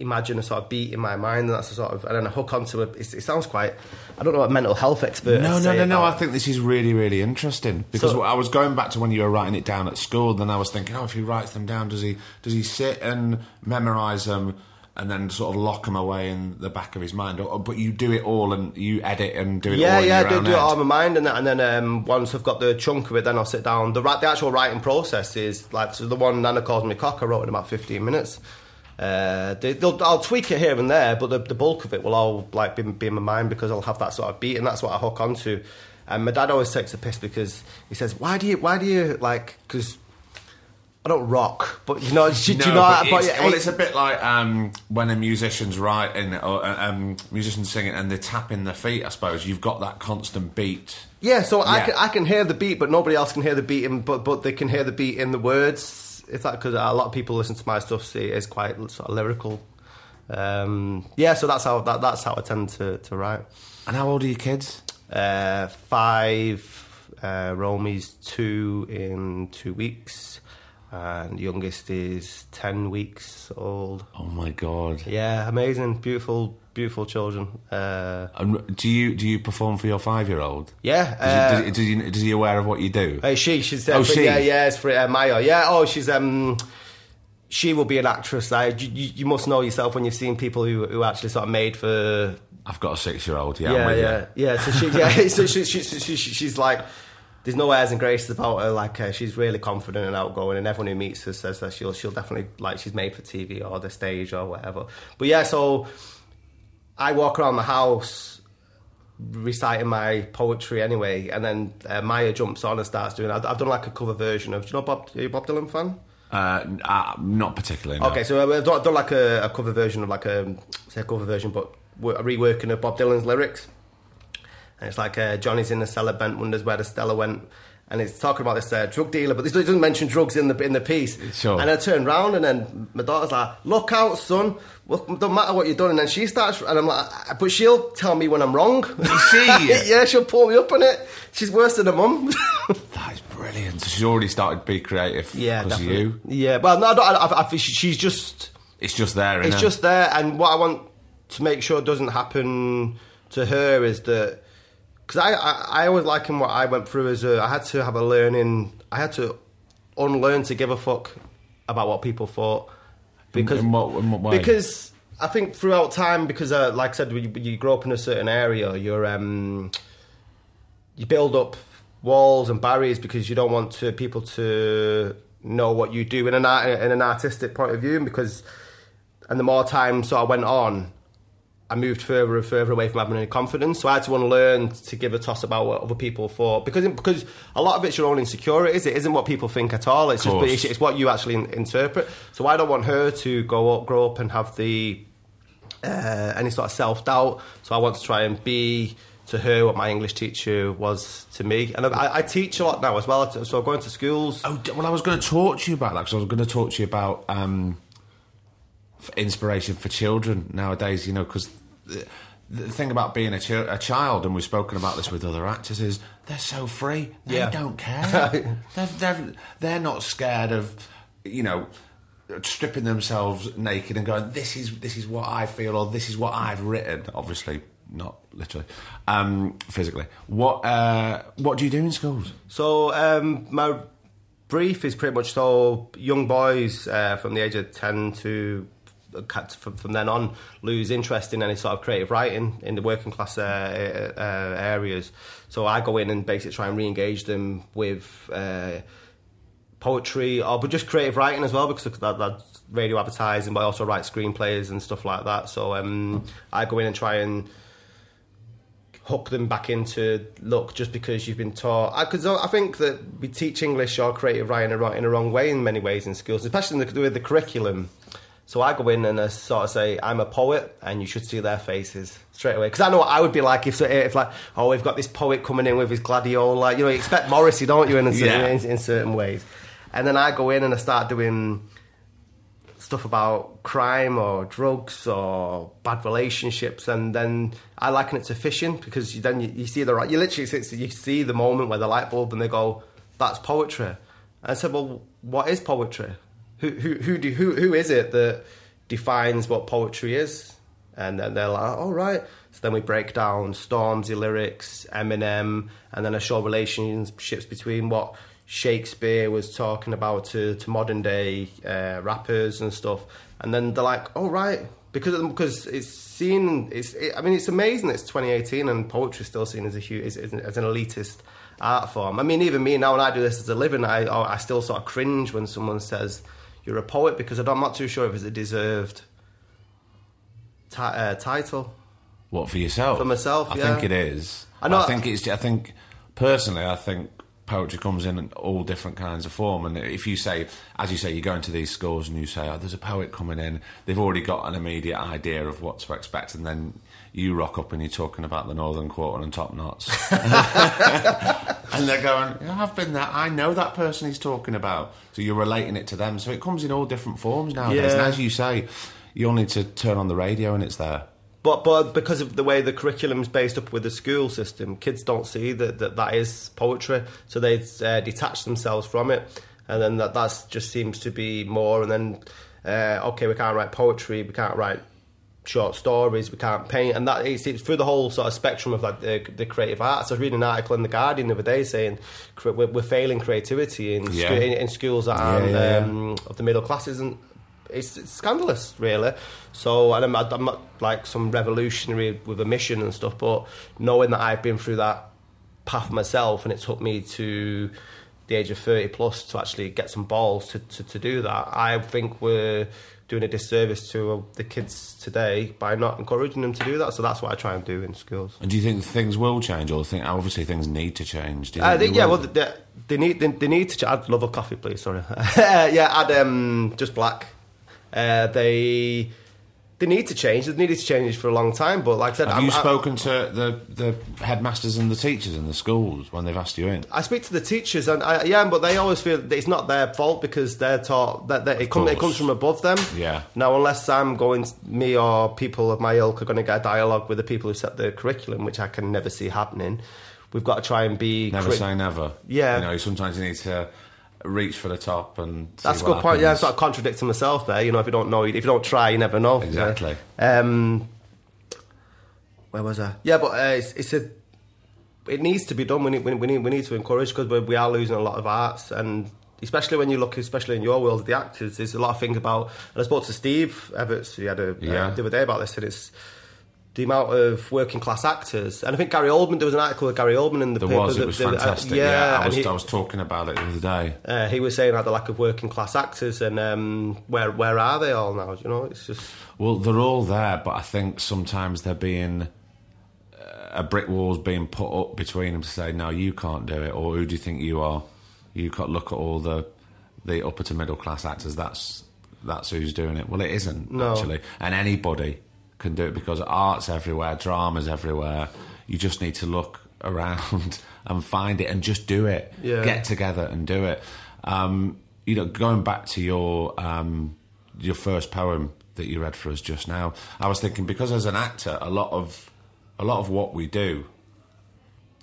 imagine a sort of beat in my mind, and that's a sort of, and then I hook onto it. It, it sounds quite, I don't know what mental health expert.
no, no, no, no. I think this is really, really interesting because
So-
I was going back to when you were writing it down at school. Then I was thinking, oh, if he writes them down, does he does he sit and memorize them and then sort of lock them away in the back of his mind? But you do it all and you edit and do it
Yeah,
all
yeah,
your
do, do it all in my mind, and, then- and then um, once I've got the chunk of it, then I'll sit down. The, the actual writing process is like so the one Nana calls me cock. I wrote in about fifteen minutes. Uh, they, I'll tweak it here and there, but the, the bulk of it will all like be, be in my mind because I'll have that sort of beat, and that's what I hook onto. And my dad always takes a piss because he says, "Why do you? Why do you like?" Because I don't rock, but you know, do, do you know?
but
but
it's, well, it's a bit like um, when a musician's writing or uh, um, musicians singing and they're tapping their feet. I suppose you've got that constant beat.
Yeah, so I can I can hear the beat, but nobody else can hear the beat, in, but but they can hear the beat in the words. If that because a lot of people listen to my stuff, see it is quite sort of lyrical. Um, yeah, so that's how that, that's how I tend to, to write.
And how old are your kids?
Uh, five, uh, Romy's two in two weeks, and youngest is ten weeks old.
Oh my god!
Yeah, amazing, beautiful, beautiful children. Uh,
And do you do you perform for your five year old?
yeah,
Does,
uh,
he, does, he, does, he, is he aware of what you do?
Uh, she, she's uh,
Oh, she?
yeah, yeah, it's for uh, Maya. Yeah, oh, she's um, she will be an actress. Like, you, you, must know yourself when you've seen people who who actually sort of made for.
I've got a six year old. Yeah,
Yeah, yeah, yeah. So she, yeah, so she, she, she, she's like. There's no airs and graces about her. Like uh, she's really confident and outgoing, and everyone who meets her says that she'll she'll definitely like she's made for TV or the stage or whatever. But yeah, so I walk around the house reciting my poetry anyway, and then uh, Maya jumps on and starts doing. I've, I've done like a cover version of. Do you know Bob? Are you a Bob Dylan fan?
Uh, uh, not particularly. No.
Okay, so I've done, done like a, a cover version of like a say a cover version, but a reworking of Bob Dylan's lyrics. And it's like uh, Johnny's in the cellar, bent wonders where the Stella went, and it's talking about this uh, drug dealer, but this doesn't mention drugs in the in the piece.
Sure.
And I turn round, and then my daughter's like, "Look out, son! Well, don't matter what you're doing." And then she starts, and I'm like, "But she'll tell me when I'm wrong."
she?
yeah, she'll pull me up on it. She's worse than a mum.
That is brilliant. She's already started to be creative.
yeah, definitely.
you.
Yeah, well, no, I, don't, I, I, I, she's just.
It's just there.
it's
innit?
just there and what i want to make sure doesn't happen to her is that because I, I i always liken what i went through as a i had to have a learning i had to unlearn to give a fuck about what people thought. Because
in what- in what
because i think throughout time because uh, like i said you, you grow up in a certain area you're um you build up walls and barriers because you don't want to people to know what you do in an art, in an artistic point of view and because and the more time so I went on I moved further and further away from having any confidence so I had to unlearn to give a toss about what other people thought because because a lot of it's your own insecurities it isn't what people think at all it's just it's, it's what you actually in, interpret so I don't want her to go up grow up and have the uh, any sort of self doubt. So I want to try and be to her what my English teacher was to me. And I, I teach a lot now as well. So I'm going to schools.
Oh, well, I was going to talk to you about that because I was going to talk to you about um, inspiration for children nowadays. You know, because the, the thing about being a, ch- a child, and we've spoken about this with other actors, is they're so free. They
Yeah.
don't care. they're, they're, they're not scared of, you know. Stripping themselves naked and going, this is this is what I feel, or this is what I've written. Obviously, not literally, um, physically. What uh, what do you do in schools?
So um, my brief is pretty much so young boys uh, from the age of 10 to from, from then on lose interest in any sort of creative writing in the working class uh, uh, areas. So I go in and basically try and re-engage them with uh, poetry or but just creative writing as well because that, that's radio advertising, but I also write screenplays and stuff like that. So um, I go in and try and hook them back into look just because you've been taught because I, I, think that we teach English or creative writing in a wrong way in many ways in schools, especially the, with the curriculum. So I go in and I sort of say, I'm a poet, and you should see their faces straight away. Because I know what I would be like if, if like, oh, we've got this poet coming in with his gladiola. Like, you know, you expect Morrissey, don't you, in, in, yeah. in, in certain ways. And then I go in and I start doing stuff about crime or drugs or bad relationships, and then I liken it to fishing because you, then you, you see the right, you literally you see the moment where the light bulb, and they go, "That's poetry." I said, "Well, what is poetry? Who who who who is it that defines what poetry is?" And then they're like, "All right." So then we break down Stormzy lyrics, Eminem, and then I show relationships between what Shakespeare was talking about to, to modern day uh, rappers and stuff, and then they're like, "Oh right," because because it's seen. It's it, I mean, it's amazing. It's 2018 and poetry is still seen as a huge as, as an elitist art form. I mean, even me now when I do this as a living, I I still sort of cringe when someone says you're a poet because I'm not too sure if it's a deserved t- uh, title.
What for yourself?
For myself,
I
yeah.
think it is. I know. I think it's. I think personally, I think poetry comes in all different kinds of form. And if you say, as you say, you go into these schools and you say, "Oh, there's a poet coming in," they've already got an immediate idea of what to expect, and then you rock up and you're talking about the Northern Quarter and top knots, and they're going, yeah, "I've been there. I know that person he's talking about." So you're relating it to them. So it comes in all different forms nowadays. Yeah. And as you say, you only need to turn on the radio and it's there.
But but because of the way the curriculum is based up with the school system, kids don't see that that, that is poetry, so they uh, detach themselves from it, and then that that just seems to be more. And then uh, okay, we can't write poetry, we can't write short stories, we can't paint, and that it's, it's through the whole sort of spectrum of like the, the creative arts. I was reading an article in the Guardian the other day saying we're, we're failing creativity in, yeah. in, in, schools that are yeah, yeah, um, of the middle classes, and it's, it's scandalous, really. So, and I'm, I'm not like some revolutionary with a mission and stuff, but knowing that I've been through that path myself, and it took me to the age of 30 plus to actually get some balls to, to, to do that, I think we're doing a disservice to the kids today by not encouraging them to do that. So that's what I try and do in schools.
And do you think things will change, or think obviously things need to change?
I think, yeah, well, they, they, need they, they, need to. Ch- I'd love a coffee, please. Sorry, yeah, add um, just black. Uh, they they need to change. They've needed to change for a long time. But like I said,
have
I'm,
you spoken I, to the the headmasters and the teachers in the schools when they've asked you in?
I speak to the teachers, and I, yeah, but they always feel that it's not their fault because they're taught that, that it, come, it comes from above them.
Yeah.
Now, unless I'm going, me or people of my ilk are going to get a dialogue with the people who set the curriculum, which I can never see happening. We've got to try and be
never cri- say never.
Yeah,
you know, sometimes you need to reach for the top and
that's a good point. Yeah, I'm sort of contradicting myself there. You know, if you don't know, if you don't try, you never know.
Exactly.
Um, where was I? Yeah, but uh, it's, it's, a. It needs to be done. We need we need we need to encourage because we are losing a lot of arts and. Especially when you look, especially in your world, the actors. There's a lot of things about. And I spoke to Steve Evets, he had a yeah. uh, the other day about this, and it's the amount of working class actors. And I think Gary Oldman, there was an article with Gary Oldman in the
there
paper.
Was, it was fantastic. Uh, yeah, yeah, I was, he, I was talking about it the other day.
Uh, he was saying about the lack of working class actors and um, where where are they all now? You know, it's just.
Well, they're all there, but I think sometimes they're being. Uh, a brick wall's being put up between them to say, no, you can't do it, or who do you think you are? You can't look at all the the upper to middle class actors. That's that's who's doing it. Well, it isn't no. actually, and anybody can do it because art's everywhere, drama's everywhere. You just need to look around and find it and just do it.
Yeah.
Get together and do it. Um, you know, going back to your um, your first poem that you read for us just now, I was thinking because as an actor, a lot of a lot of what we do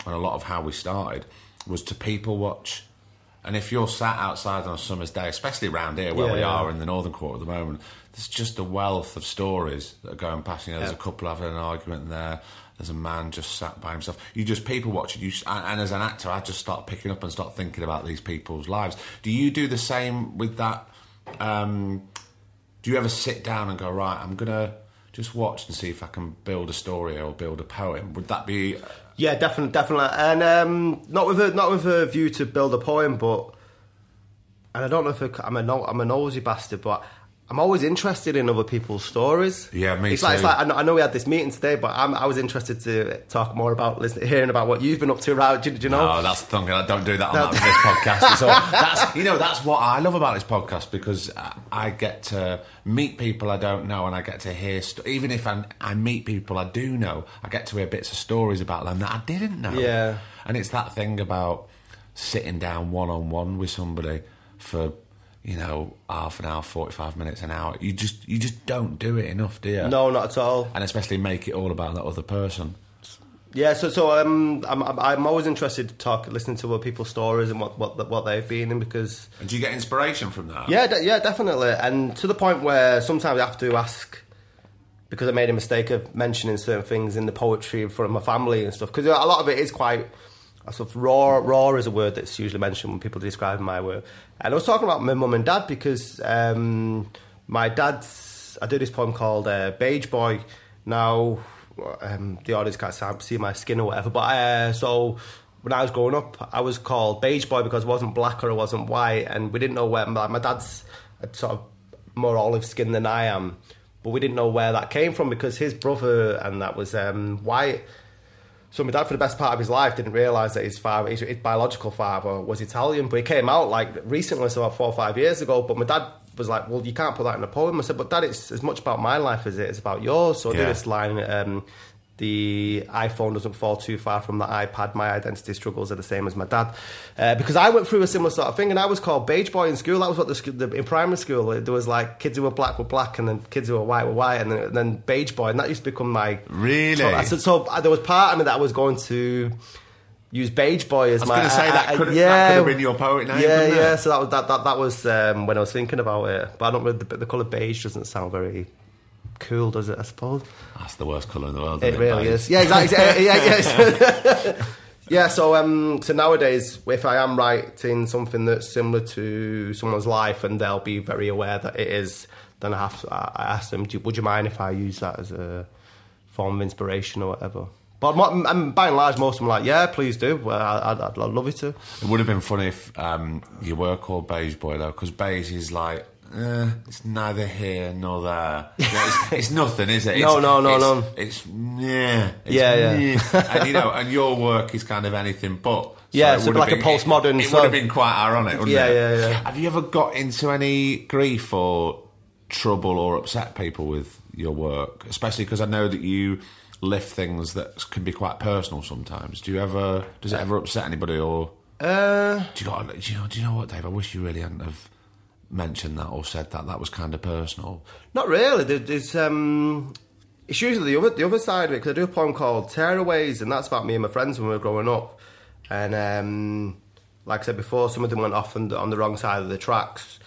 and a lot of how we started was to people watch And if you're sat outside on a summer's day, especially around here where
Yeah,
we
yeah.
are in the northern quarter at the moment, there's just a wealth of stories that are going past. You know, there's
Yeah.
a couple having an argument there. There's a man just sat by himself. You just people watching. You and, as an actor, I just start picking up and start thinking about these people's lives. Do you do the same with that? Um, do you ever sit down and go right? I'm gonna just watch and see if I can build a story or build a poem. Would that be?
Yeah, definitely, definitely, and um, not with a not with a view to build a poem, but and I don't know if it, I'm a I'm a nosy bastard, but I'm always interested in other people's stories.
Yeah, me
it's Like, it's like I know, I know we had this meeting today, but I'm, I was interested to talk more about listening, hearing about what you've been up to. Around, do, do you know?
Oh, that's the thing. I don't do that on
No.
that, this podcast. So that's you know that's what I love about this podcast because I, I get to meet people I don't know and I get to hear st- even if I, I meet people I do know, I get to hear bits of stories about them that I didn't know.
Yeah.
and it's that thing about sitting down one on one with somebody for you know half an hour, forty five minutes, an hour. You just you just don't do it enough, do you?
No, not at all.
and especially make it all about that other person.
Yeah, so so um, I'm I'm I'm always interested to talk, listening to other people's stories and what what what they've been in because
And do you get inspiration from that?
Yeah, de- yeah, definitely. And to the point where sometimes I have to ask because I made a mistake of mentioning certain things in the poetry in front of my family and stuff. Because a lot of it is quite sort of raw. Raw is a word that's usually mentioned when people describe my work. And I was talking about my mum and dad because um, my dad's. I did this poem called uh, Beige Boy. Now, um, the audience can't see- my skin or whatever, but uh, so when I was growing up, I was called Beige Boy because I wasn't black or I wasn't white, and we didn't know where. Like, my dad's sort of more olive skin than I am, but we didn't know where that came from because his brother and that was um, white. So my dad, for the best part of his life, didn't realise that his father, his, his biological father, was Italian. But he came out like recently, so about four or five years ago. But my dad was like, "Well, you can't put that in a poem." I said, "But dad, it's as much about my life as it is about yours." So I
Yeah.
did this line. Um, the iPhone doesn't fall too far from the iPad. My identity struggles are the same as my dad, uh, because I went through a similar sort of thing, and I was called beige boy in school. That was what the, the in primary school there was like kids who were black were black, and then kids who were white were white, and then, and then beige boy, and that used to become my
Really?
So, so uh, there was part of me that I was going to use beige boy as
I was
my.
going to say that could
yeah,
that could have been your poet name.
yeah, yeah. So that was that that, that was um, when I was thinking about it, but I don't. really- The, the color beige doesn't sound very cool, does it? I suppose.
That's the worst colour in the world.
It
isn't
really is. Yeah, exactly. yeah, yeah. yeah. So, um, so nowadays, if I am writing something that's similar to someone's life, and they'll be very aware that it is, then I have to, I ask them, "Would you mind if I use that as a form of inspiration or whatever?" But and by and large, most of them are like, "Yeah, please do. Well, I- I'd, I'd, I'd love you to."
It would have been funny if um, you were called Beige Boy though, because beige is like. Eh, it's neither here nor there. It's, it's nothing, is it? It's,
No, no, no,
it's,
no.
It's yeah, it's
Yeah, yeah.
and you know, and your work is kind of anything but. So
Yeah,
it
so like a postmodern
It, it
song.
would have been quite ironic, wouldn't
Yeah,
it?
yeah, yeah.
Have you ever got into any grief or trouble or upset people with your work, especially because I know that you lift things that can be quite personal sometimes. Do you ever? Does it ever upset anybody or?
Uh,
Do you, got, do you know? Do you know what, Dave? I wish you really hadn't have mentioned that or said that. That was kind of personal.
Not really. There- There's um, it's usually the other the other side of it because I do a poem called Tearaways, and that's about me and my friends when we were growing up. And um, like I said before, some of them went off on the, on the wrong side of the tracks,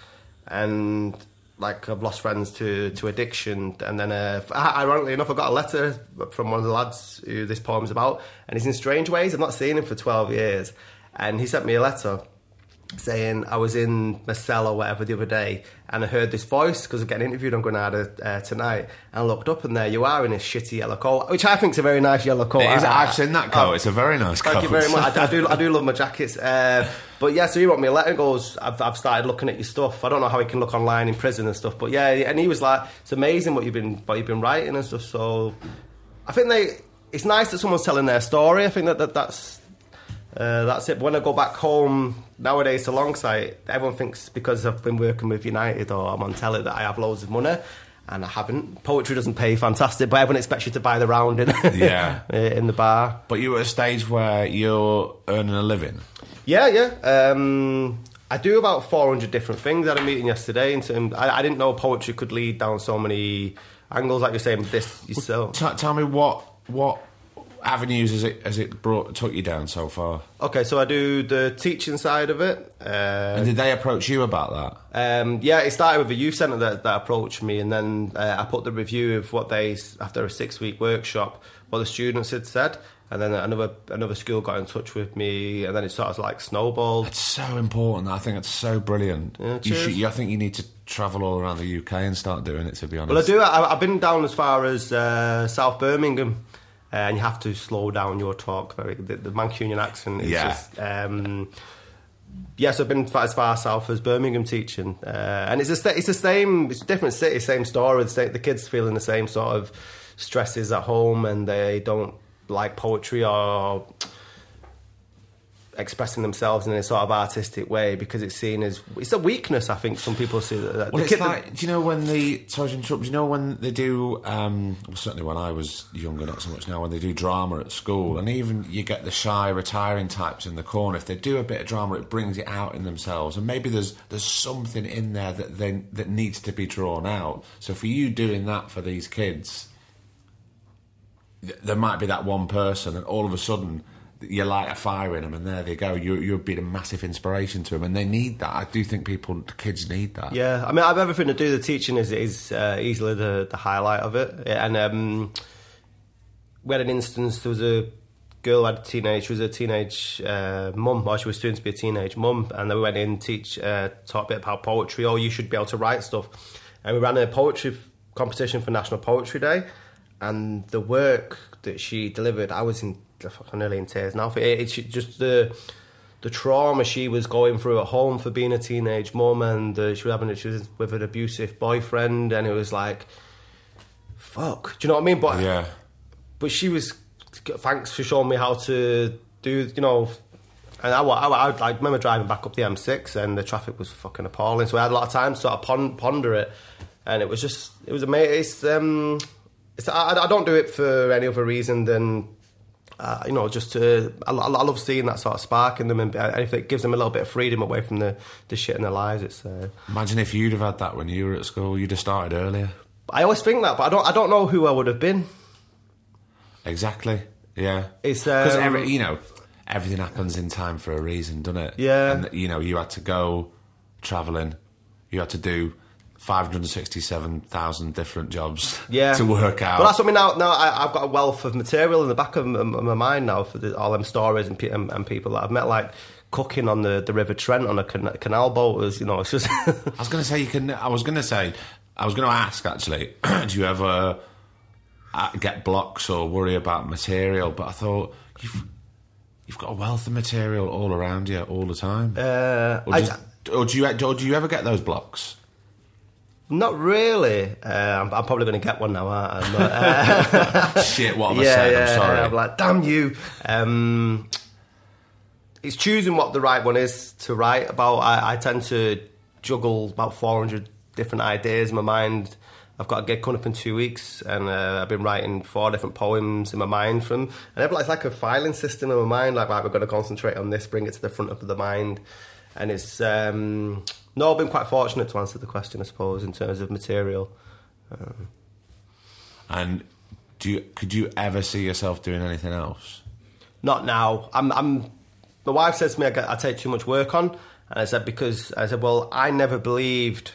and like I've lost friends to to addiction. And then, uh, ironically enough, I got a letter from one of the lads who this poem's about, and he's in Strangeways. I've not seen him for twelve years, and he sent me a letter saying I was in my cell or whatever the other day and I heard this voice because I'm getting interviewed on Granada uh, tonight and I looked up and there you are in a shitty yellow coat which I think is a very nice yellow coat.
Is-
I-
I've seen that coat. it's a very nice coat.
Thank you very much. I, I do. I do love my jackets. Uh, but yeah, so he wrote me a letter. and Goes, I've, I've started looking at your stuff. I don't know how he can look online in prison and stuff. But yeah, and he was like, it's amazing what you've been what you've been writing and stuff. So I think they. It's nice that someone's telling their story. I think that, that that's uh, that's it. But when I go back home nowadays to Longsight, everyone thinks because I've been working with United or I'm on telly that I have loads of money. And I haven't. Poetry doesn't pay fantastic, but everyone expects you to buy the round in,
Yeah.
in the bar.
But you're at a stage where you're earning a living.
Yeah, yeah. Um, I do about 400 different things. I had a meeting yesterday. And I, I didn't know poetry could lead down so many angles, like you're saying this yourself.
T- tell me what what avenues has it has it brought took you down so far?
Okay, so I do the teaching side of it. Uh,
And did they approach you about that?
Um, yeah, it started with a youth centre that, that approached me, and then uh, I put the review of what they, after a six week workshop, what the students had said, and then another another school got in touch with me, and then it sort of like snowballed.
It's so important. I think it's so brilliant.
Yeah,
you should, I think you need to travel all around the UK and start doing it. To be honest,
Well, I do. I, I've been down as far as uh, South Birmingham, uh, and you have to slow down your talk. Very the, the Mancunian accent is
Yeah.
just. Um, Yes, I've been as far south as Birmingham teaching, uh, and it's a it's the same. It's a different city, same story. The, sa- the kids feeling the same sort of stresses at home, and they don't like poetry or expressing themselves in a sort of artistic way because it's seen as it's a weakness. I think some people see that.
Well,
the
it's like, do you know when the sorry to interrupt? Do you know when they do? Um, well, certainly when I was younger, not so much now. When they do drama at school, and even you get the shy, retiring types in the corner. If they do a bit of drama, it brings it out in themselves, and maybe there's there's something in there that they, that needs to be drawn out. So for you doing that for these kids, there might be that one person, and all of a sudden. You light a fire in them, and there they go. You, you've been a massive inspiration to them, and they need that. I do think people, kids, need that.
Yeah, I mean, I've everything to do. The teaching is is uh, easily the the highlight of it, and um, we had an instance. There was a girl had a teenage. She was a teenage uh, mum, or she was soon to be a teenage mum, and then we went in teach uh, taught a bit about poetry. Oh, you should be able to write stuff, and we ran a poetry competition for National Poetry Day, and the work that she delivered, I was in fucking nearly in tears now. It, it's just the the trauma she was going through at home for being a teenage mum, and uh, she was having she was with an abusive boyfriend, and it was like, fuck. Do you know what I mean? But
Yeah.
but she was thanks for showing me how to do you know and I, I, I, I remember driving back up the M6 and the traffic was fucking appalling so I had a lot of time to sort of pon- ponder it and it was just it was amazing it's um it's I, I don't do it for any other reason than uh, you know, just to, I, I love seeing that sort of spark in them, and, and if it gives them a little bit of freedom away from the, the shit in their lives, it's. Uh,
Imagine if you'd have had that when you were at school. You'd have started earlier.
I always think that, but I don't. I don't know who I would have been.
Exactly. Yeah.
It's,
because
um,
every you know everything happens in time for a reason, doesn't it?
Yeah.
And you know you had to go traveling. You had to do. 567,000 different jobs
yeah.
to work out.
But that's something now. Now I, I've got a wealth of material in the back of my, my mind now for the, all them stories and, and, and people that I've met, like cooking on the, the River Trent on a can, canal boat. Was you know, it's just
I was going to say you can. I was going to say. I was going to ask actually. do you ever uh, get blocks or worry about material? But I thought you've you've got a wealth of material all around you all the time.
uh,
or,
I-
or do you or do you ever get those blocks?
Not really. Uh, I'm, I'm probably going to get one now. Aren't I? But, uh,
Shit, what have I
yeah,
said?
yeah,
I'm sorry.
I'm like, damn you. Um, it's choosing what the right one is to write about. I, I tend to juggle about 400 different ideas in my mind. I've got a gig coming up in two weeks, and uh, I've been writing four different poems in my mind from. And I've, like, it's like a filing system in my mind. Like, right, we're going to concentrate on this, bring it to the front of the mind, and it's. Um, no, I've been quite fortunate to answer the question, I suppose, in terms of material.
Um, and do you could you ever see yourself doing anything else?
Not now. I'm. I'm. My wife says to me, I, get, I take too much work on, and I said because I said, well, I never believed.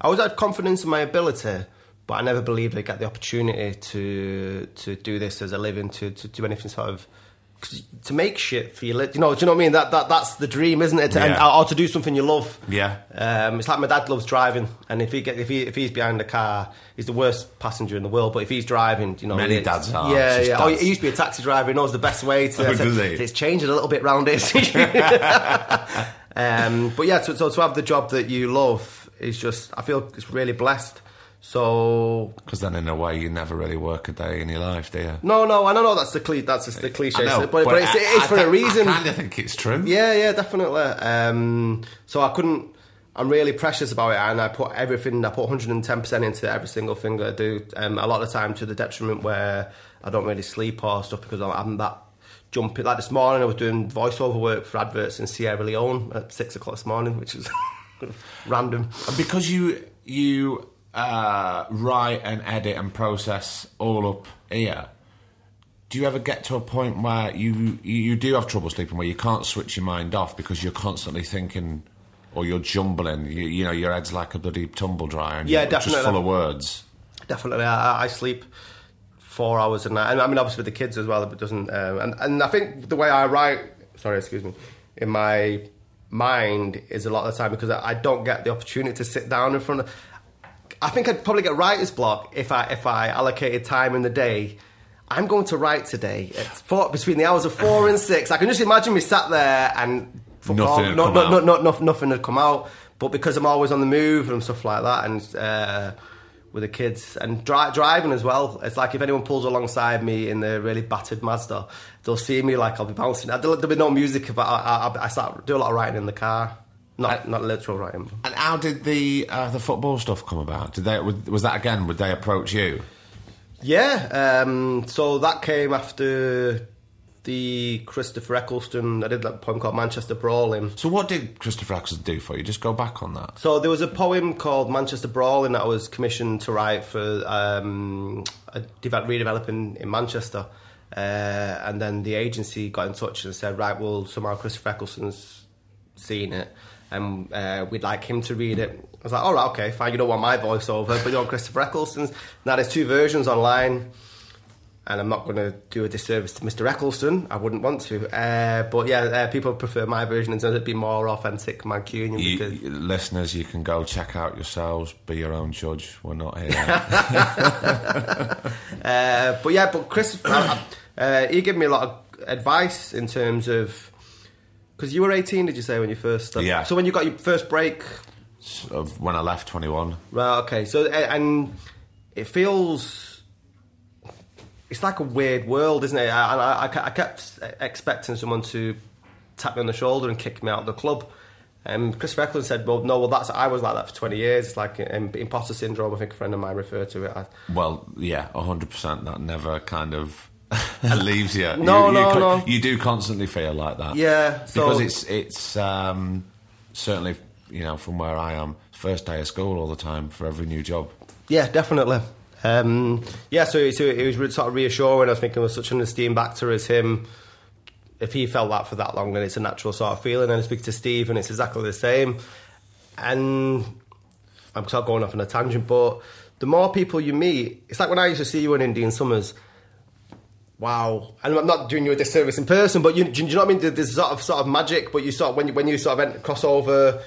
I always had confidence in my ability, but I never believed I'd get the opportunity to to do this as a living, to, to do anything sort of. To make shit for you, li- you know, do you know what I mean? That, that that's the dream, isn't it? To,
Yeah.
or to do something you love.
Yeah.
Um, it's like my dad loves driving, and if he get if he if he's behind the car, he's the worst passenger in the world. But if he's driving, you know,
Many dads are.
Yeah, yeah. Oh, he used to be a taxi driver. He knows the best way to.
Oh,
said. It's changing a little bit round here. um, but yeah, so, so to have the job that you love is just I feel it's really blessed. So
Because then, in a way, you never really work a day in your life, do you?
no, no, I don't know that's the cliche. that's just the cliche,
know,
but, but, it's,
I-
it's
I
for a reason.
I kind of think it's true.
Yeah, yeah, definitely. Um, so I couldn't. I'm really precious about it, and I put everything. I put 110 percent into every single thing that I do. Um, a lot of the time to the detriment where I don't really sleep or stuff because I'm, I'm that jumpy. Like this morning, I was doing voiceover work for adverts in Sierra Leone at six o'clock this morning, which was random.
And because you you uh, write and edit and process all up here, do you ever get to a point where you you do have trouble sleeping, where you can't switch your mind off because you're constantly thinking, or you're jumbling? You, you know, your head's like a bloody tumble dryer, and
Yeah,
you're just full of words.
Definitely, I, I sleep four hours a night, and I mean obviously with the kids as well. It doesn't, um, and and I think the way I write, sorry, excuse me, in my mind is a lot of the time because I, I don't get the opportunity to sit down in front of. I think I'd probably get writer's block if I if I allocated time in the day. I'm going to write today four, between the hours of four and six. I can just imagine me sat there and
Nothing
all-
had
no-
come
no-
out.
no- no- no- nothing had come out. But because I'm always on the move and stuff like that, and uh, with the kids and dri- driving as well, it's like if anyone pulls alongside me in the really battered Mazda, they'll see me like I'll be bouncing. There'll, there'll be no music, but I, I, I start do a lot of writing in the car, not not literal writing.
And how did the uh, the football stuff come about? Did they was that again? Would they approach you?
Yeah, um, so that came after the Christopher Eccleston. I did that poem called Manchester Brawling.
So what did Christopher Eccleston do for you? Just go back on that.
So there was a poem called Manchester Brawling that I was commissioned to write for um, a develop, redeveloping in Manchester. Uh, and then the agency got in touch and said, right, well, somehow Christopher Eccleston's seen it and uh, we'd like him to read it. I was like, all right, okay, fine, you don't want my voiceover, but you want Christopher Eccleston's. Now there's two versions online and I'm not going to do a disservice to Mr. Eccleston. I wouldn't want to. Uh, but yeah, uh, people prefer my version in terms of being more authentic Mancunian.
You,
because
you- listeners, you can go check out yourselves. Be your own judge. We're not here.
Uh, but yeah, but Chris, uh, uh, he gave me a lot of advice in terms of because you were 18, did you say when you first? Started?
Yeah.
So when you got your first break,
of when I left twenty one.
right? Okay. So uh, and it feels. It's like a weird world, isn't it? I, I, I I kept expecting someone to tap me on the shoulder and kick me out of the club. And Chris Eccleston said, "Well, no, well, that's I was like that for twenty years. It's like um, imposter syndrome. I think a friend of mine referred to it as.
Well, yeah, hundred percent. That never kind of leaves you.
No,
you,
no,
you,
no.
You do constantly feel like that.
Yeah, so-
because it's it's um, certainly you know from where I am, first day of school all the time for every new job.
Yeah, definitely. Um, yeah, so, so it was sort of reassuring. I was thinking with such an esteemed actor as him, if he felt that for that long, then it's a natural sort of feeling. And I speak to Steve, and it's exactly the same. And I'm sort of going off on a tangent, but the more people you meet, it's like when I used to see you in Indian Summers. Wow, and I'm not doing you a disservice in person, but you, do you know what I mean? There's sort of sort of magic, but you sort of when you when you sort of cross over.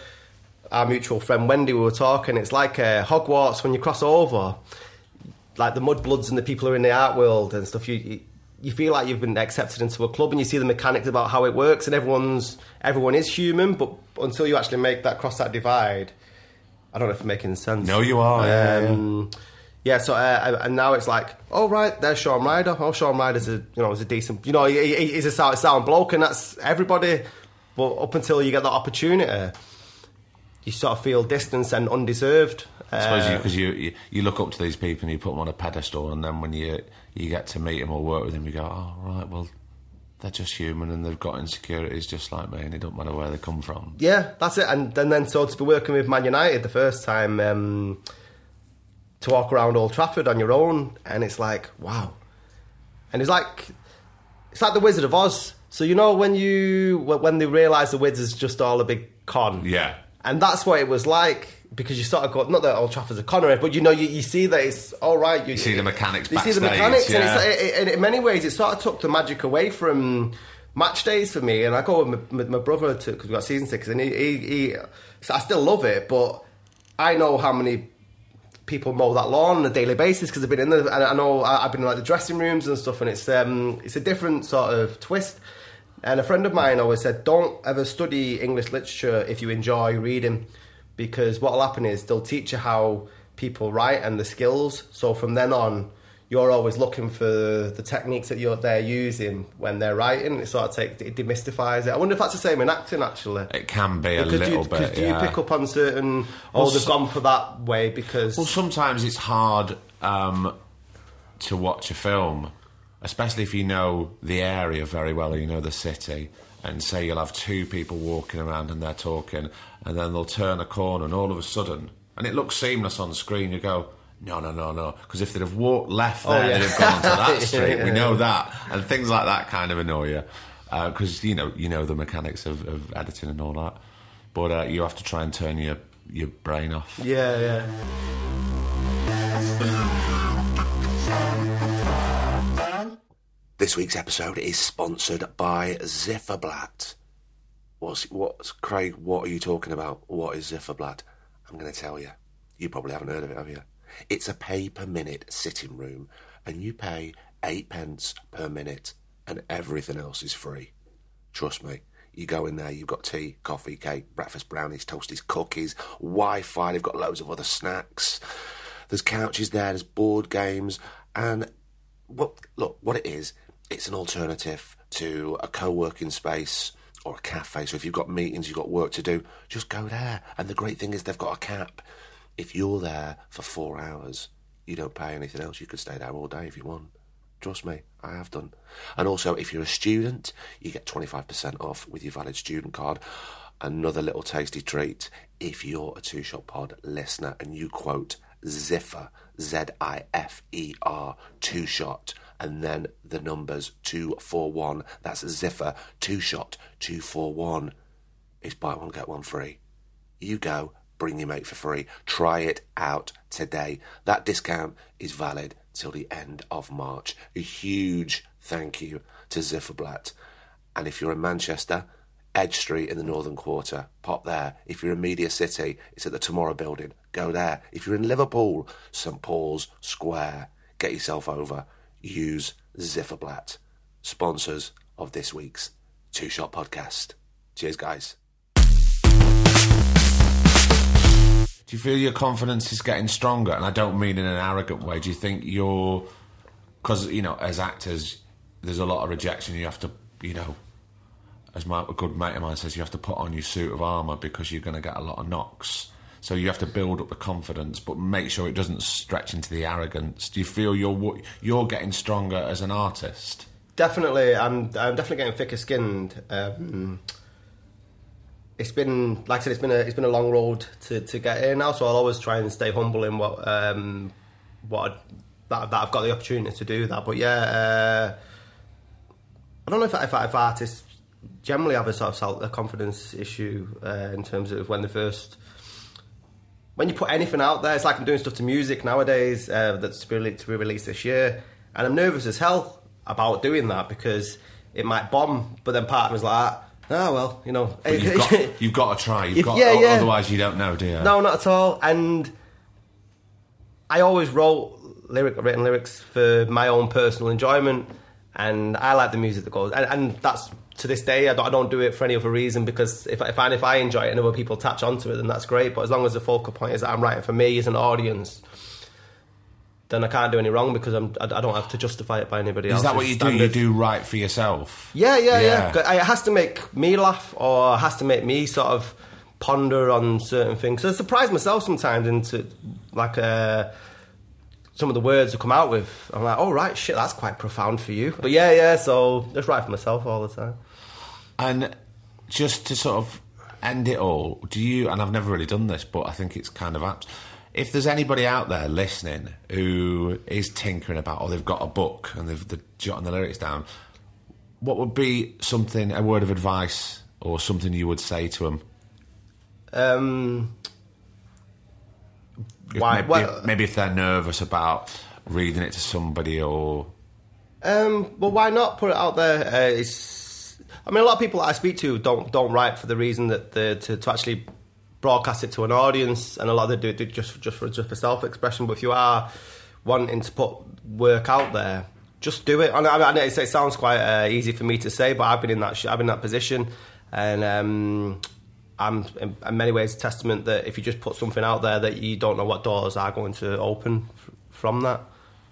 Our mutual friend Wendy, we were talking. It's like uh, Hogwarts when you cross over, like the mudbloods and the people who are in the art world and stuff. You, you feel like you've been accepted into a club, and you see the mechanics about how it works, and everyone's everyone is human, but until you actually make that cross that divide, I don't know if I'm making sense.
No, you are, yeah, yeah.
Yeah, so uh, and now it's like, oh right, there's Shaun Ryder. Oh, Shaun Ryder's a you know is a decent, you know, he, he- he's a sound, sound bloke, and that's everybody. But up until you get that opportunity, you sort of feel distance and undeserved.
I suppose
Uh,
because you, you you look up to these people and you put them on a pedestal, and then when you you get to meet them or work with them, you go, oh right, well they're just human and they've got insecurities just like me, and it don't matter where they come from.
Yeah, that's it. And, and then so to be working with Man United the first time um, to walk around Old Trafford on your own, and it's like wow. And it's like it's like the Wizard of Oz. So you know when you when they realise the Wiz is just all a big con.
Yeah.
And that's what it was like because you sort of got not that Old Trafford's a con but you know you, you see that it's all right. You,
see the mechanics
You see the mechanics,
yeah.
and it's, it, it, in many ways it sort of took the magic away from match days for me. And I go with my, my brother to because we got season tickets, and he, he, he so I still love it, but I know how many people mow that lawn on a daily basis because I've been in the and I know I've been in like the dressing rooms and stuff, and it's um it's a different sort of twist. And a friend of mine always said, don't ever study English literature if you enjoy reading, because what'll happen is they'll teach you how people write and the skills. So from then on, you're always looking for the techniques that you're they're using when they're writing. It sort of takes it demystifies it. I wonder if that's the same in acting actually.
It can be a
Because
little
you,
bit.
do
yeah.
you pick up on certain?
Well,
Oh, they've gone for that way because.
Well, sometimes it's hard um, to watch a film, especially if you know the area very well, or you know the city, and say you'll have two people walking around and they're talking, and then they'll turn a corner, and all of a sudden, and it looks seamless on screen. You go, No, no, no, no. Because if they'd have walked left
Oh, yeah.
they'd have gone to that street.
Yeah,
we know that, and things like that kind of annoy you because you know you know the mechanics of, of editing and all that. But uh, you have to try and turn your your brain off.
Yeah, yeah.
This week's episode is sponsored by Ziferblat. What's, what's Craig? What are you talking about? What is Ziferblat? I'm going to tell you. You probably haven't heard of it, have you? It's a pay per minute sitting room, and you pay eight pence per minute, and everything else is free. Trust me. You go in there, you've got tea, coffee, cake, breakfast, brownies, toasties, cookies, Wi Fi, they've got loads of other snacks. There's couches there, there's board games, and well, look, what it is, it's an alternative to a co working space or a cafe. So if you've got meetings, you've got work to do, just go there. And the great thing is they've got a cap. If you're there for four hours, you don't pay anything else. You could stay there all day if you want. Trust me, I have done. And also, if you're a student, you get 25% off with your valid student card. Another little tasty treat if you're a two shot pod listener and you quote Zifer, Z I F E R, two shot, and then the numbers 241. That's Zifer, two shot, 241. It's buy one, get one free. You go, bring your mate for free. Try it out today. That discount is valid till the end of March. A huge thank you to Ziferblat. And if you're in Manchester, Edge Street in the Northern Quarter, pop there. If you're in Media City, it's at the Tomorrow Building, go there. If you're in Liverpool, St Paul's Square, get yourself over. Use Ziferblat, sponsors of this week's Two Shot Podcast. Cheers, guys.
Do you feel your confidence is getting stronger? And I don't mean in an arrogant way. Do you think you're because you know as actors, there's a lot of rejection. You have to, you know, as my a good mate of mine says, you have to put on your suit of armor because you're going to get a lot of knocks. So you have to build up the confidence, but make sure it doesn't stretch into the arrogance. Do you feel you're you're getting stronger as an artist?
Definitely, I'm. I'm definitely getting thicker skinned. Um, it's been, like I said, it's been a it's been a long road to, to get here now. So I'll always try and stay humble in what um, what I, that, that I've got the opportunity to do that. But yeah, uh, I don't know if if, if artists generally have a sort of a confidence issue uh, in terms of when they first when you put anything out there, it's like I'm doing stuff to music nowadays uh, that's to be, to be released this year, and I'm nervous as hell about doing that because it might bomb. But then part of like, oh well, you know,
But you've got you've got to try. You've got
yeah, yeah.
otherwise you don't know, do you?
no, not at all. And I always wrote lyric written lyrics for my own personal enjoyment, and I like the music that goes. And, and that's to this day, I don't, I don't do it for any other reason because if, if I if I enjoy it and other people attach onto it, then that's great. But as long as the focal point is that I'm writing for me as an audience. Then I can't do any wrong because I'm, I, I don't have to justify it by anybody else.
Is that what you do? You do right for yourself.
Yeah, yeah, yeah.
Yeah.
It has to make me laugh, or it has to make me sort of ponder on certain things. So I surprise myself sometimes into like uh, some of the words I come out with. I'm like, oh right, shit, that's quite profound for you. But yeah, yeah. So just write for myself all the time.
And just to sort of end it all, do you? And I've never really done this, but I think it's kind of apt. If there's anybody out there listening who is tinkering about, or they've got a book and they've, they're jotting the lyrics down, what would be something, a word of advice, or something you would say to them?
Um, Why-
Maybe,
well-
maybe if they're nervous about reading it to somebody, or
Um, well, why not put it out there? Uh, it's, I mean, a lot of people that I speak to don't don't write for the reason that the, to to actually broadcast it to an audience, and a lot of them do it just just for just for self expression. But if you are wanting to put work out there, just do it. And I, I know it, sounds quite uh, easy for me to say, but I've been in that sh- I've been in that position, and um, I'm in, in many ways a testament that if you just put something out there, that you don't know what doors are going to open f- from that.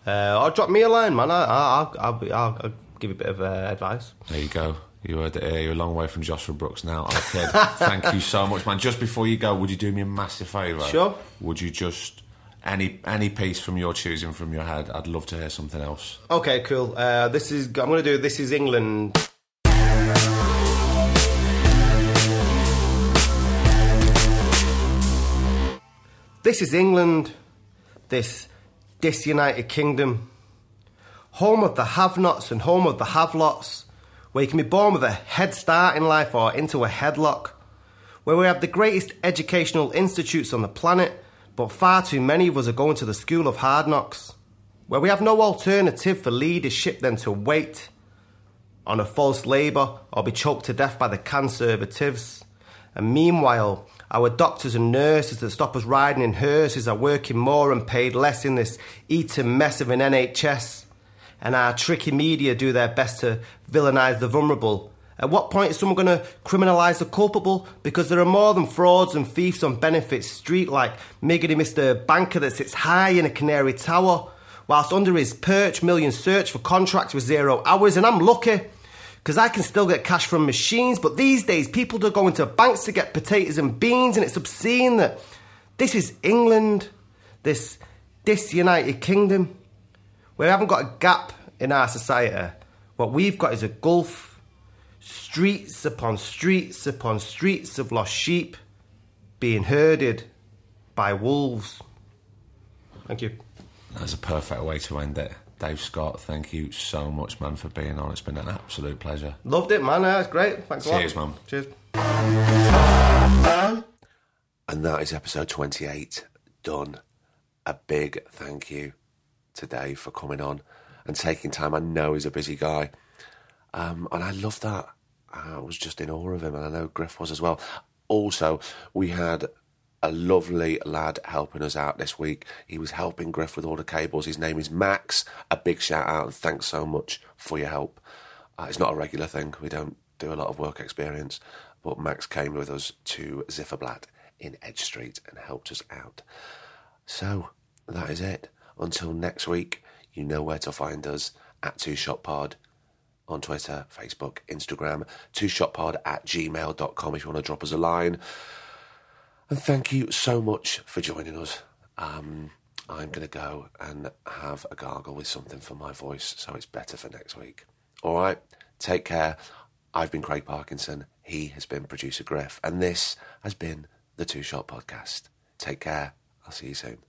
Uh, or drop me a line, man. I, I, I'll, I'll, I'll, I'll give you a bit of uh, advice.
There you go. You heard it here. You're a long way from Joshua Brooks now, kid. Thank you so much, man. Just before you go, would you do me a massive favour?
Sure.
Would you just any any piece from your choosing from your head? I'd love to hear something else.
Okay, cool. Uh, this is I'm going to do. This is England. This is England. This disunited kingdom. Home of the have nots and home of the have lots, where you can be born with a head start in life or into a headlock. Where we have the greatest educational institutes on the planet, but far too many of us are going to the school of hard knocks. Where we have no alternative for leadership than to wait on a false labour or be choked to death by the conservatives. And meanwhile, our doctors and nurses that stop us riding in hearses are working more and paid less in this eaten mess of an NHS. And our tricky media do their best to villainise the vulnerable. At what point is someone going to criminalise the culpable? Because there are more than frauds and thieves on Benefit Street, like Miggity Mr. Banker that sits high in a canary tower, whilst under his perch, millions search for contracts with zero hours. And I'm lucky because I can still get cash from machines, but these days people are going to banks to get potatoes and beans, and it's obscene that this is England, this disunited kingdom. We haven't got a gap in our society. What we've got is a gulf. Streets upon streets upon streets of lost sheep being herded by wolves. Thank you.
That's a perfect way to end it. Dave Scott, thank you so much, man, for being on. It's been an absolute pleasure.
Loved it, man. Yeah, it's great. Thanks a lot.
Cheers, man.
Cheers.
And that is episode 28 done. A big thank you to Dave for coming on and taking time. I know he's a busy guy. Um, and I love that. I was just in awe of him, and I know Griff was as well. Also, we had a lovely lad helping us out this week. He was helping Griff with all the cables. His name is Max. A big shout out and thanks so much for your help. Uh, it's not a regular thing. We don't do a lot of work experience, but Max came with us to Ziferblat in Edge Street and helped us out. So that is it. Until next week, you know where to find us at Two Shot Pod on Twitter, Facebook, Instagram, two shotpod at gmail.com if you want to drop us a line. And thank you so much for joining us. Um, I'm going to go and have a gargle with something for my voice so it's better for next week. All right, take care. I've been Craig Parkinson. He has been producer Griff. And this has been the Two Shot Podcast. Take care. I'll see you soon.